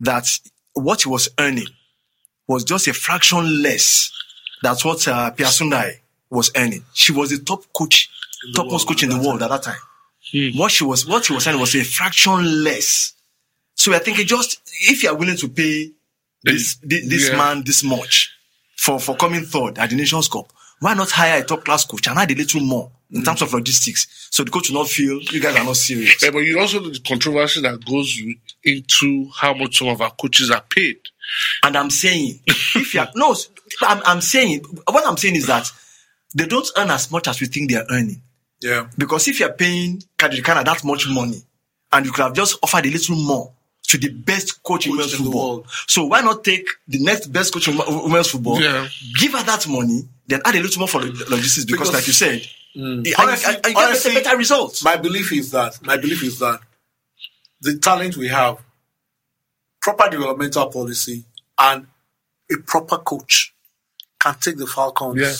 that what he was earning was just a fraction less than what uh, Pia Sundhage was earning? She was the top coach, topmost coach in the world at that time. What she was, what she was earning was a fraction less. So I think it just, if you are willing to pay this, this, this Yeah. man this much for, for coming third at the Nations Cup, why not hire a top class coach and add a little more in terms of logistics so the coach will not feel you guys are not serious? Yeah, but you also know the controversy that goes into how much some of our coaches are paid. And I'm saying, if you are, no, I'm, I'm saying, what I'm saying is that they don't earn as much as we think they're earning. Yeah, Because if you're paying Kadiri Ikhana that much money and you could have just offered a little more to the best coach in women's in football. world. So why not take the next best coach in women's football, Yeah. give her that money, then add a little more for the logistics because, Because- like you said, and, and- Honestly- and you get honestly- better, better results. my belief is that my belief is that the talent we have, proper developmental policy, and a proper coach can take the Falcons Yeah.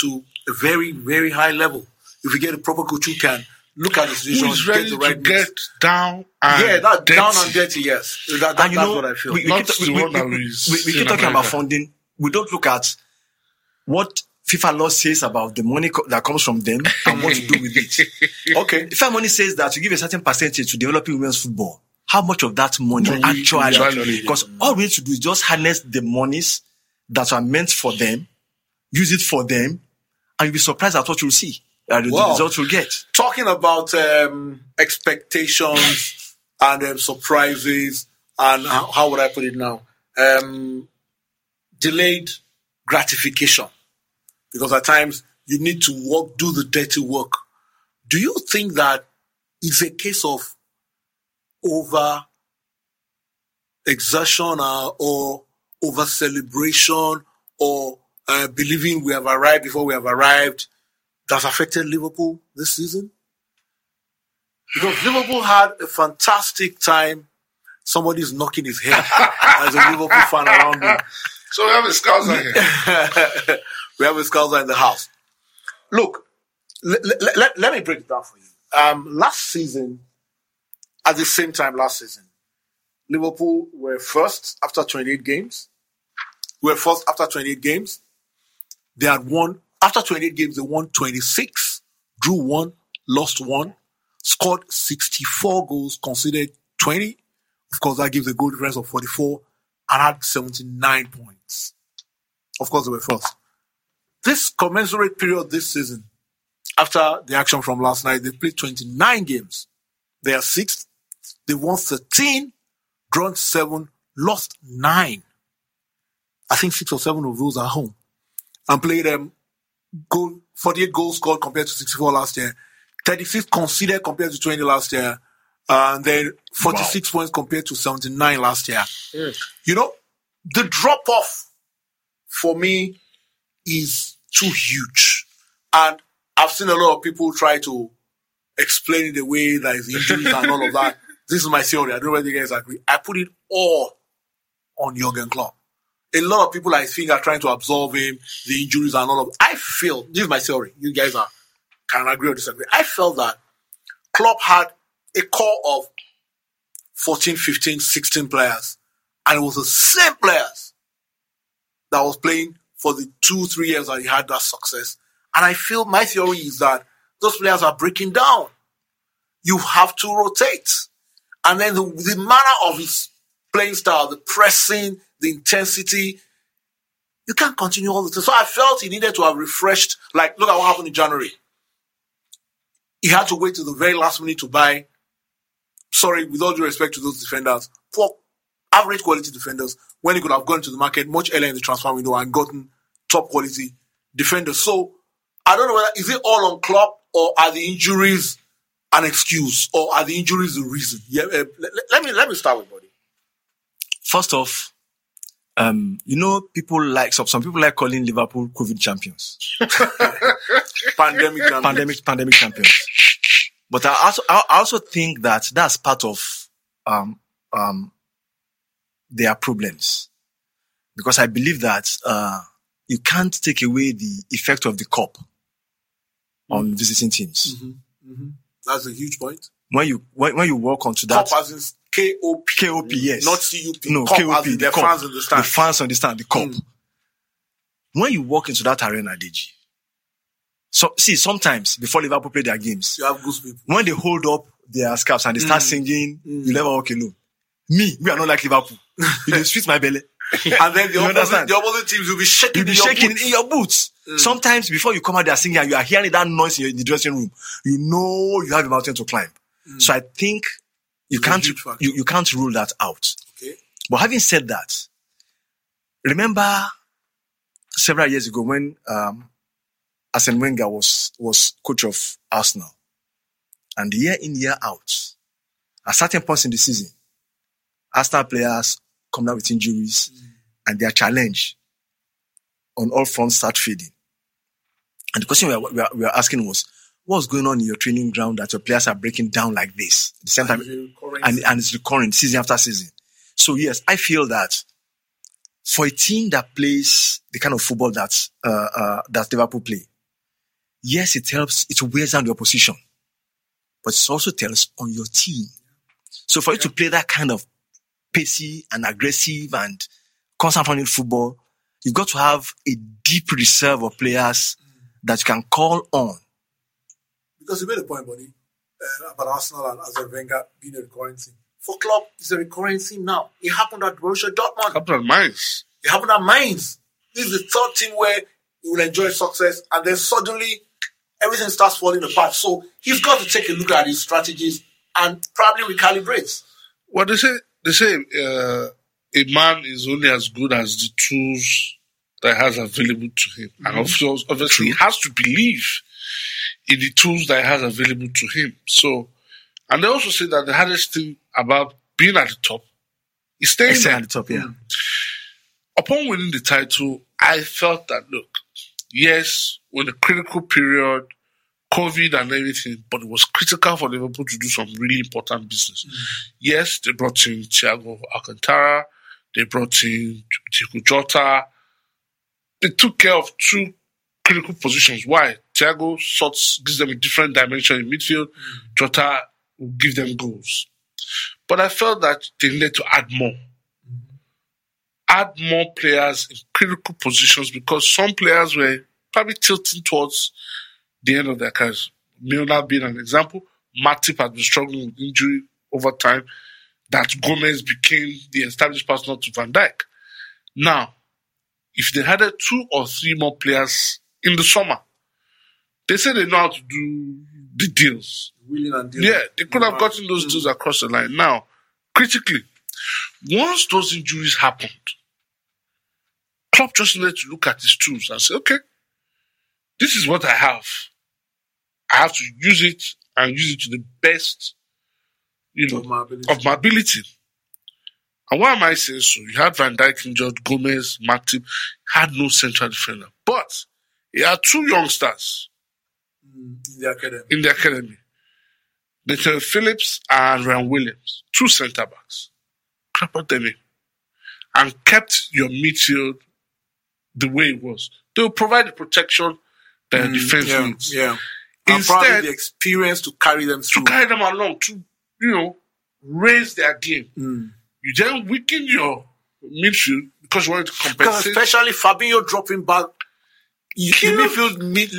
To a very, very high level. If we get a proper coach who can look at the situation, Who's get ready the to right mix. get down and yeah, that dirty. down and dirty, yes. That, that, and you that's know, what I feel. we, we Not keep, we, we- we we- we keep talking about funding. We don't look at what FIFA law says about the money co- that comes from them and what to do with it. Okay. FIFA money says that you give a certain percentage to developing women's football. How much of that money Money, actually? actually. Because all we need to do is just harness the monies that are meant for them, use it for them, and you'll be surprised at what you'll see, the, the results you'll get. talking about um, expectations and um, surprises and how, how would I put it now? Um, delayed gratification. Because at times you need to work, do the dirty work. Do you think that it's a case of over exertion uh, or over celebration or uh, believing we have arrived before we have arrived that's affected Liverpool this season? Because Liverpool had a fantastic time. Somebody's knocking his head as a Liverpool fan around me. So we have a scouser here. we have a scouser in the house. Look, let, let, let, let me break it down for you. Um, last season, at the same time last season, Liverpool were first after 28 games. We were first after 28 games. They had won, after 28 games, they won 26, drew one, lost one, scored 64 goals, conceded 20. Of course, that gives a goal difference of 44 and had 79 points. Of course, they were first. This commensurate period this season, after the action from last night, they played 29 games. They are sixth. They won 13, drawn seven, lost nine. I think six or seven of those are home. And played um, goal, 48 goals scored compared to 64 last year. 36 conceded compared to 20 last year. And then 46 points compared to 79 last year. You know, the drop off for me is too huge. And I've seen a lot of people try to explain it away, that is injuries and all of that. This is my theory. I don't know whether you guys agree. I put it all on Jurgen Klopp. A lot of people I think are trying to absolve him, the injuries and all of I feel, this is my theory. You guys are can agree or disagree. I felt that Klopp had a core of 14, 15, 16 players. And it was the same players that was playing for the two, three years that he had that success. And I feel my theory is that those players are breaking down. You have to rotate. And then the, the manner of his playing style, the pressing, the intensity, you can't continue all the time. So I felt he needed to have refreshed. Like, look at what happened in January. He had to wait till the very last minute to buy. Sorry, with all due respect to those defenders, poor, average quality defenders, when he could have gone to the market much earlier in the transfer window and gotten top quality defenders. So I don't know whether is it all on Klopp or are the injuries an excuse or are the injuries the reason? Yeah, uh, let, let me let me start with Body. First off, um, you know, people like some, some people like calling Liverpool COVID champions, Pandemic. champions. pandemic pandemic champions. But I also I also think that that's part of um um their problems because I believe that uh you can't take away the effect of the cup on visiting teams. That's a huge point. When you when, when you walk onto that Kop as in KOP. KOP, yes. Not CUP. no Cop KOP, the the cup. fans understand. The fans understand the cup. Mm. When you walk into that arena, DG, so see sometimes before Liverpool play their games, You have goose people. when they hold up their scarves and they start hmm. singing, "You hmm. never walk alone." Me, we I don't like Liverpool. it dey sweet my belly. And then the You opposite, understand? the opposite teams will be shaking You'll be in your shaking boots. in your boots. Hmm. Sometimes before you come out there singing and you are hearing that noise in, your, in the dressing room, you know you have a mountain to climb. So I think you It's can't you, you can't rule that out. Okay. But having said that, remember several years ago when um, Arsene Wenger was was coach of Arsenal, and year in year out, at certain points in the season, Arsenal players come down with injuries, and their challenge on all fronts start fading. And the question we are, we are, we are asking was, what's going on in your training ground that your players are breaking down like this? At the same time, and, and it's recurring season after season. So yes, I feel that for a team that plays the kind of football that uh, uh, that Liverpool play, yes, it helps. It wears down the opposition, but it also tells on your team. So for you to play that kind of pacey and aggressive and constant running football, you've got to have a deep reserve of players that you can call on. Because you made a point, buddy, uh, about Arsenal and Arsene Wenger being a recurring thing. For Klopp, it's a recurring thing now. It happened at Borussia Dortmund. Couple of minds. It happened at Mainz. This is the third team where you will enjoy success, and then suddenly everything starts falling apart. So he's got to take a look at his strategies and probably recalibrate. Well, they say they say uh, a man is only as good as the tools that he has available to him, and of course, obviously, he has to believe in the tools that he has available to him. So, and they also say that the hardest thing about being at the top is staying Stay at the top, yeah. Mm. upon winning the title, I felt that look, yes, we're a critical period, COVID and everything, but it was critical for Liverpool to do some really important business. Mm. Yes, they brought in Thiago Alcantara, they brought in Diogo Jota. They took care of two critical positions. Why? Thiago sorts gives them a different dimension in midfield. Mm. Jota will give them goals. But I felt that they needed to add more mm-hmm. add more players in critical positions because some players were probably tilting towards the end of their careers. Milner being an example. Matip had been struggling with injury over time. That Gomez became the established partner to Van Dijk. Now, if they had two or three more players in the summer, they say they know how to do the deals. Willing and dealing. Yeah, they could have gotten those deals hmm. across the line. Now, critically, once those injuries happened, Klopp just needed to look at his tools and say, okay, this is what I have. I have to use it and use it to the best, you know, Of my ability. of my ability. And why am I saying so? You had Van Dijk injured, Gomez, Matip, had no central defender. But he had two youngsters in the academy. in the academy. Nathan Phillips and Ryan Williams, two centre backs. Clapper them in. And kept your midfield the way it was. They will provide the protection that your defense Yeah, needs. yeah. And probably Instead, the experience to carry them to through. carry them along, to, you know, raise their game. Mm. You then weaken your midfield because you want to Because compensate. especially Fabinho dropping back, you, the Killed- midfield mid,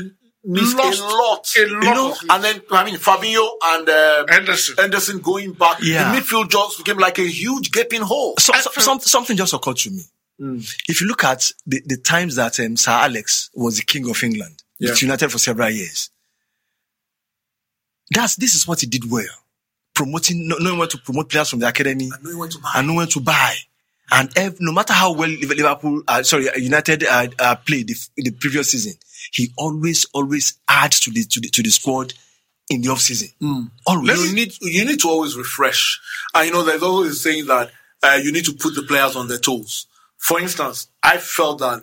missed Lost a lot. a lot you know, and then I mean Fabinho and uh, Anderson. Anderson going back. Yeah. The midfield just became like a huge gaping hole. So, so- some, something just occurred to me. If you look at the, the times that um, Sir Alex was the king of England, Yeah. with United for several years, that's this is what he did well. Promoting, knowing when to promote players from the academy I know he to buy. and knowing when to buy. And ev- no matter how well Liv- Liverpool, uh, sorry, uh, United uh, uh, played the, f- the previous season, he always, always adds to the to the, to the squad in the off season. Always. you need you need to always refresh. And you know, there's always a saying that uh, you need to put the players on their toes. For instance, I felt that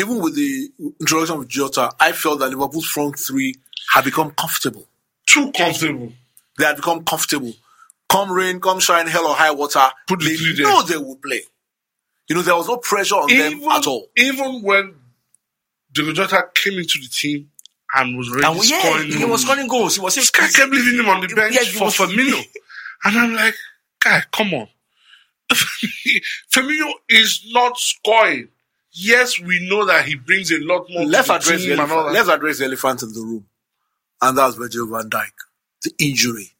even with the introduction of Jota, I felt that Liverpool's front three had become comfortable. Too comfortable. They had become comfortable. Come rain, come shine, hell or high water, Put the they three there. know they will play. You know, there was no pressure on them at all. Even when Diogo Jota came into the team and was already and yeah, scoring, he was scoring goals. He was This guy kept leaving him on the bench Yeah, for was- Firmino. And I'm like, guy, come on. Firmino is not scoring. Yes, we know that he brings a lot more Let's address, the elephant, let's address the elephant in the room. And that's Virgil van Dijk. The injury.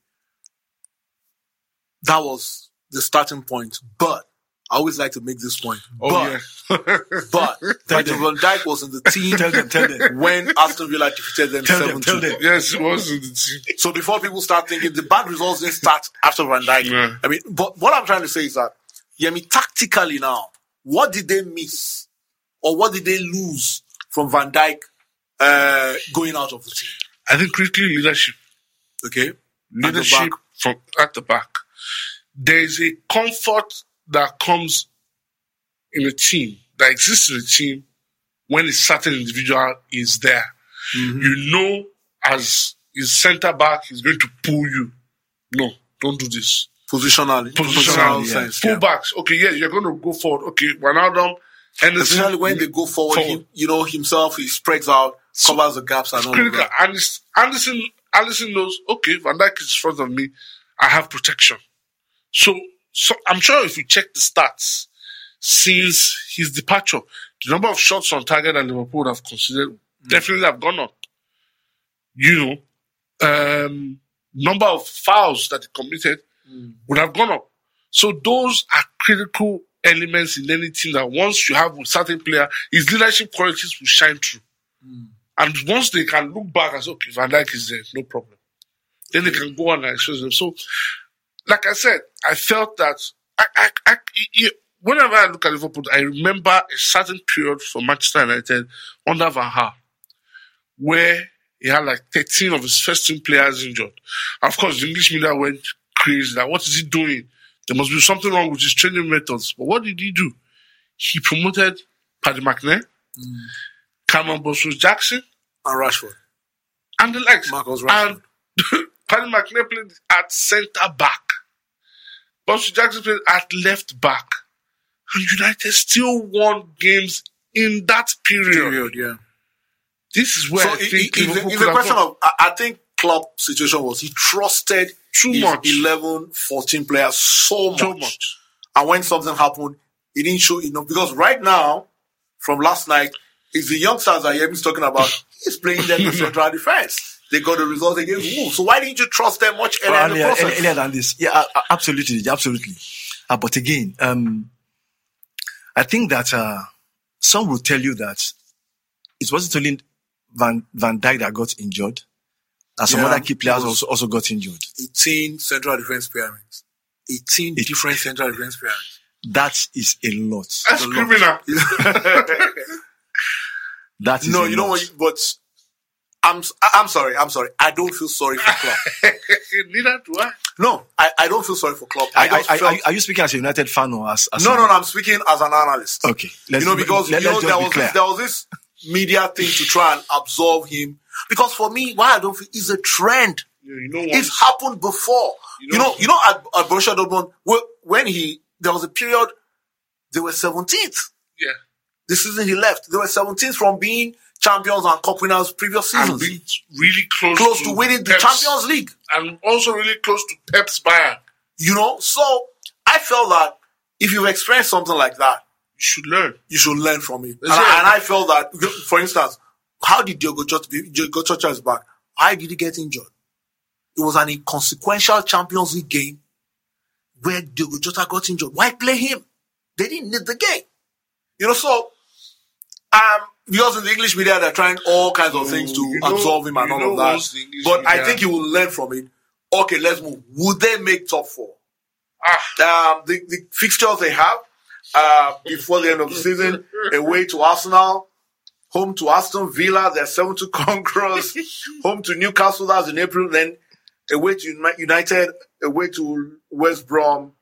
That was the starting point. But I always like to make this point. Oh, but, yeah. but Virgil van Dijk was in the team Tell them, tell them. when Aston Villa defeated them Tell 7 them, tell them. yes, he was in the team. So before people start thinking the bad results didn't start after Van Dijk. Yeah. I mean, but what I'm trying to say is that, yeah, I mean, tactically now, what did they miss or what did they lose from Van Dijk uh, going out of the team? I think critically leadership. Okay, At the leadership back. from at the back. There is a comfort that comes in a team that exists in a team when a certain individual is there. Mm-hmm. You know, as his centre back, he's going to pull you. No, don't do this. positionally, Positional yeah. sense. Yeah. backs. Okay, yeah, you're going to go forward. Okay, Wijnaldum, Henderson. Especially when they go forward, Forward. He, you know, himself, he spreads out, covers the gaps and all that. And it's- Anderson, Anderson knows, okay, Van Dijk is in front of me. I have protection. So, so I'm sure if you check the stats since his departure, the number of shots on target that Liverpool have considered definitely have gone up. You know, um, number of fouls that he committed would have gone up. So those are critical elements in any team that once you have a certain player, his leadership qualities will shine through. And once they can look back and say, okay, Van Dijk is there, no problem. Then they can go on and expose them. So, like I said, I felt that I, I, I, I- whenever I look at Liverpool, I remember a certain period for Manchester United under Van Gaal where he had like 13 of his first team players injured. Of course, the English media went crazy. Like, what is he doing? There must be something wrong with his training methods. But what did he do? He promoted Paddy McNair, mm. Cameron Borthwick-Jackson, And Rashford. and the likes. Marcus Rashford. And Paddy McNair played at centre back. Borthwick-Jackson played at left back. And United still won games in that period. Period, yeah. This is where So I it, think it, it's, a, it's a question of, I, think Klopp's situation was he trusted Too his much. 11, 14 players so much. so much. And when something happened, he didn't show enough. Because right now, from last night, is the youngsters that Yemi's talking about, he's playing them in central defense. They got the result against Wolves. So why didn't you trust them much earlier in the process? earlier than this. Yeah, absolutely, absolutely. Uh, but again, um, I think that uh, some will tell you that it wasn't only Van Van Dijk that got injured. Uh, some Yeah, other key players also also got injured. 18 central defense pairings. 18 It- different central defense pairings. That is a lot. That's criminal. That is no, a you know lot. what? But I'm I'm sorry. I'm sorry. I don't feel sorry for Klopp. Neither do I. No, I, I don't feel sorry for Klopp. I, I, I, I, felt, are you speaking as a United fan or as, as no, a- no, no. I'm speaking as an analyst. Okay, let's, you know, because let, you know there was this, there was this media thing to try and absolve him. Because for me, why I don't feel it's a trend. You know, you know It's happened before. You You know- know, you know, at, at Borussia Dortmund, when he there was a period they were 17th. yeah. The season he left, they were 17th from being champions and cup winners previous And seasons, being really close, close to winning the Champions League. and also really close to Pep's Bayern. You know, so I felt that if you've experienced something like that, You should learn. you should learn from it. And. I, and I felt that, for instance, how did Diogo Jota is back? Why did he get injured? It was an inconsequential Champions League game where Diogo Jota got injured. Why play him? They didn't need the game. You know, so, um, because in the English media, they're trying all kinds of things to you know- absolve him and all of that. once the English But I think he will learn from it. Okay, let's move. Would they make top four? Ah, um, the, the fixtures they have uh, before the end of the season away to Arsenal, home to Aston Villa, they're 7 to Conquerors, home to Newcastle, that's in April, then away to United, away to West Brom,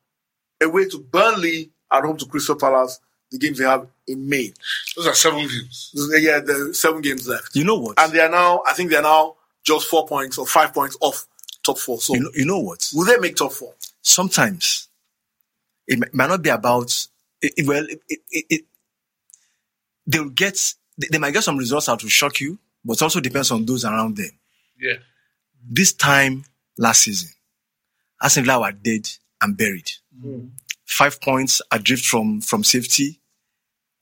away to Burnley, and home to Crystal Palace, the games they have in May. those are seven games. Yeah, the seven games left. you know what? And they are now, I think they're now just four points or five points off top four. So you know, you know what? will they make top four? sometimes it mi- might not be about it, it- well it, it, it, it- they'll get they, they might get some results that will shock you but it also depends on those around them Yeah. this time last season Aston Villa were dead and buried mm. Five points adrift from from safety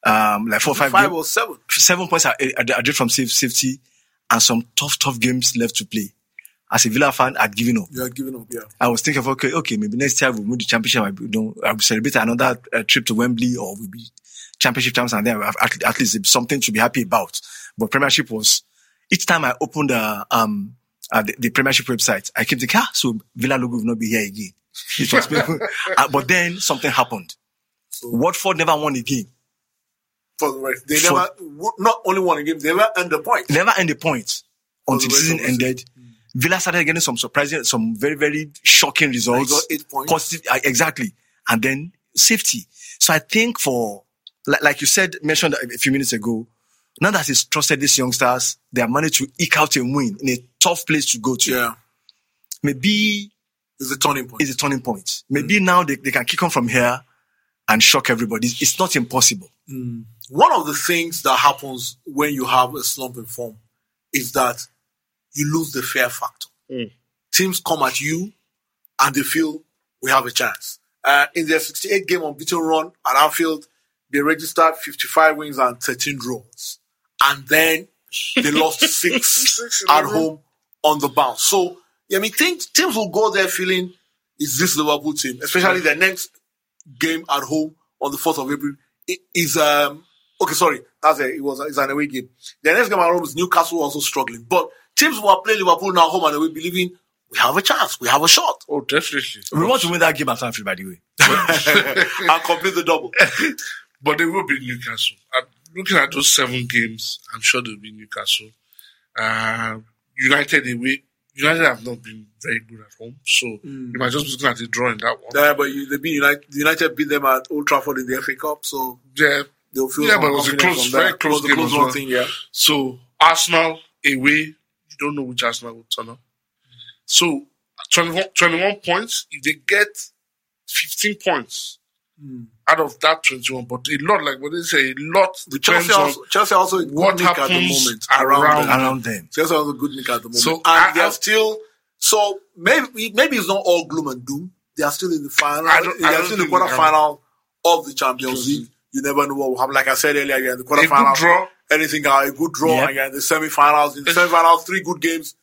um like four or five, Five game- or seven? seven points adrift from safe, safety and some tough tough games left to play as a Villa fan I'd given up You are giving up, yeah. I was thinking of okay, okay, maybe next year we'll win the championship. I will, you know, celebrate another uh, trip to Wembley, or we'll be championship champions, and then have at, at least something to be happy about. But Premiership was each time I opened uh, um uh, the, the Premiership website, I kept thinking, ah, so Villa logo will not be here again. It was painful. uh, but then something happened. Watford never won a game, for the rest. They For- never, not only won a game, they never earned the point. never end a point until the season the ended. Villa started getting some surprising, some very, very shocking results. got eight points. Positive, uh, exactly. And then safety. So I think for, like, like you said, mentioned a few minutes ago, now that he's trusted these youngsters, they have managed to eke out a win in a tough place to go to. Yeah, Maybe it's a turning point. it's a turning point. Maybe mm. now they, they can kick on from here and shock everybody. It's, not impossible. Mm. One of the things that happens when you have a slump in form is that you lose the fear factor. Mm. Teams come at you and they feel we have a chance. Uh, in their 68 game unbeaten run at Anfield, they registered 55 wins and 13 draws. And then they lost six at home on the bounce. So, I mean, teams, teams will go there feeling is this Liverpool team, especially their next game at home on the 4th of April i- is, um, okay, sorry, that's a, it was, it's an away game. Their next game at home is Newcastle also struggling. But teams who are playing Liverpool now home and away believing we have a chance, we have a shot Oh, definitely. We want to win that game at Anfield, by the way. and complete the double. But they will be Newcastle. I'm looking at those seven games, I'm sure they'll be Newcastle. Uh, United away. United have not been very good at home, so hmm. you might just be looking at a draw in that one. Yeah, but you, they beat United, United beat them at Old Trafford in the FA Cup, so Yeah. they'll feel Yeah, but it was a close- very that. close It game close one well. thing, yeah. So Arsenal away, you don't know which Arsenal will turn up. So 21, 21 points, if they get 15 points Mm. out of that 21, but a lot, like what they say, a lot The depends Chelsea on also, Chelsea also a good what nick at the moment around around, them. Around them. Chelsea has a good nick at the moment, So, and I- they I- are still. So maybe maybe it's not all gloom and doom. They are still in the final. I don't- They I are don't still in the think they quarter final of the Champions League. You never know what will happen. Like I said earlier, you're in the quarter a final. good draw. anything uh, a good draw, Yep. and you're in the semi-finals. In the semi-finals, three good games.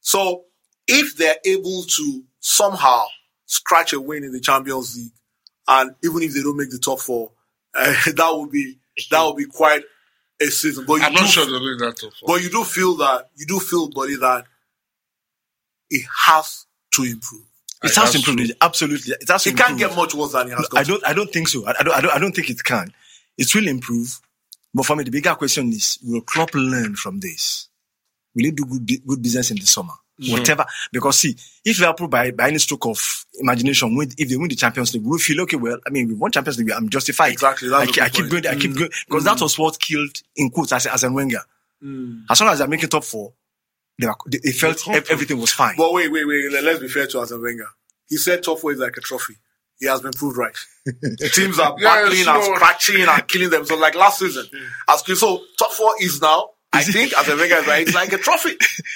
So if they're able to somehow scratch a win in the Champions League, and even if they don't make the top four, uh, that would be that would be quite a season. But you I'm do, not sure they'll make that top four. but you do feel that you do feel, buddy, that it has to improve. It I has to have improve. Absolutely. It has to It can't improve. get much worse than it has I got. don't. I don't think so. I, I don't. I don't. I don't think it can. It will improve. But for me, the bigger question is: Will Klopp learn from this? Will he do good good business in the summer? Whatever. Because see, if Liverpool by by any stroke of imagination, win, if they win the Champions League, we'll feel okay. Well, I mean, we won Champions League. I'm justified. Exactly, that's I, a ke- good I keep point. going. I keep going because that mm. was what killed in quotes as as Wenger. Mm. As long as they're making top four, they, were, they, they felt They're everything was fine. But wait, wait, wait. let- Let's be fair to Arsene Wenger. He said top four is like a trophy. He has been proved right. Teams are battling it's and scratching and killing them. So like last season, as so top four is now. I think Arsene Wenger is like it's like a trophy.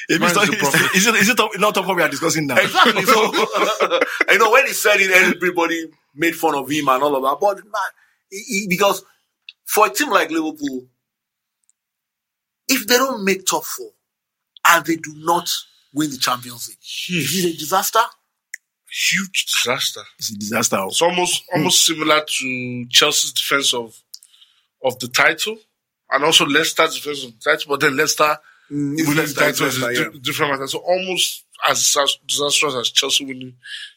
If it's not- is, it, is it top, not top four we are discussing now? Exactly. So you know when he said it, everybody made fun of him and all of that. But man, he- because for a team like Liverpool, if they don't make top four and they do not win the Champions League, is it a disaster? Huge disaster. It's a disaster. Oh. It's almost almost similar to Chelsea's defense of of the title, and also Leicester's defense of the title. But then Leicester Mm, it's winning the Leicester, it's title is a Leicester, yeah. different matter. So almost as dis- disastrous as Chelsea winning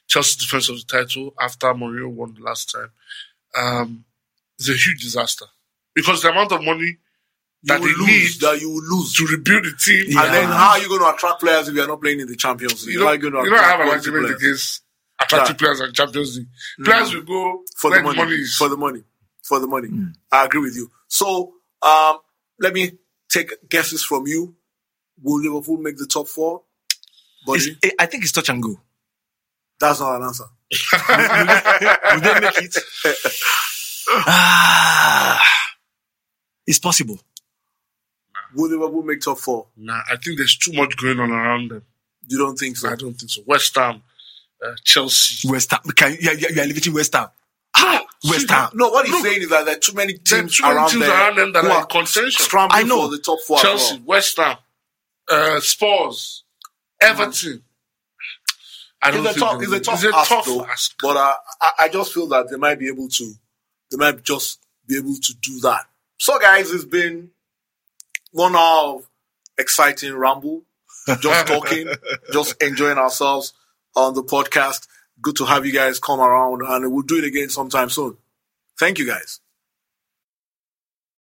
Chelsea's defense of the title after Mourinho won the last time. Um, it's a huge disaster because the amount of money that you they will need lose, that you will lose. to rebuild the team, Yeah. And then how are you going to attract players if you're not playing in the Champions League? you How are you going to you I have an argument players? against attractive Yeah. players and Champions League. Players will go for the money, is. for the money, for the money. I agree with you. So, um, let me take guesses from you. Will Liverpool make the top four? It's, Buddy, I think it's touch and go. that's not an answer. Will they make it? ah, it's possible. Will Liverpool make top four? Nah, I think there's too much going on around them. You don't think so? I don't think so. West Ham, uh, Chelsea. West Ham. Can, you, you, you are elevating West Ham. Ah, West Ham. No, what he's Look, saying is that there are too many teams, too many around, teams there around them that are in contention. scrambling I know. for the top four. Chelsea. West Ham, uh, Spurs, Everton. I don't It's a tough, it's a tough, It's a ask, tough though. ask. But uh, I, I just feel that they might be able to, they might just be able to do that. So, guys, it's been one hour of exciting ramble, just talking, just enjoying ourselves on the podcast. Good to have you guys come around, and we'll do it again sometime soon. Thank you, guys.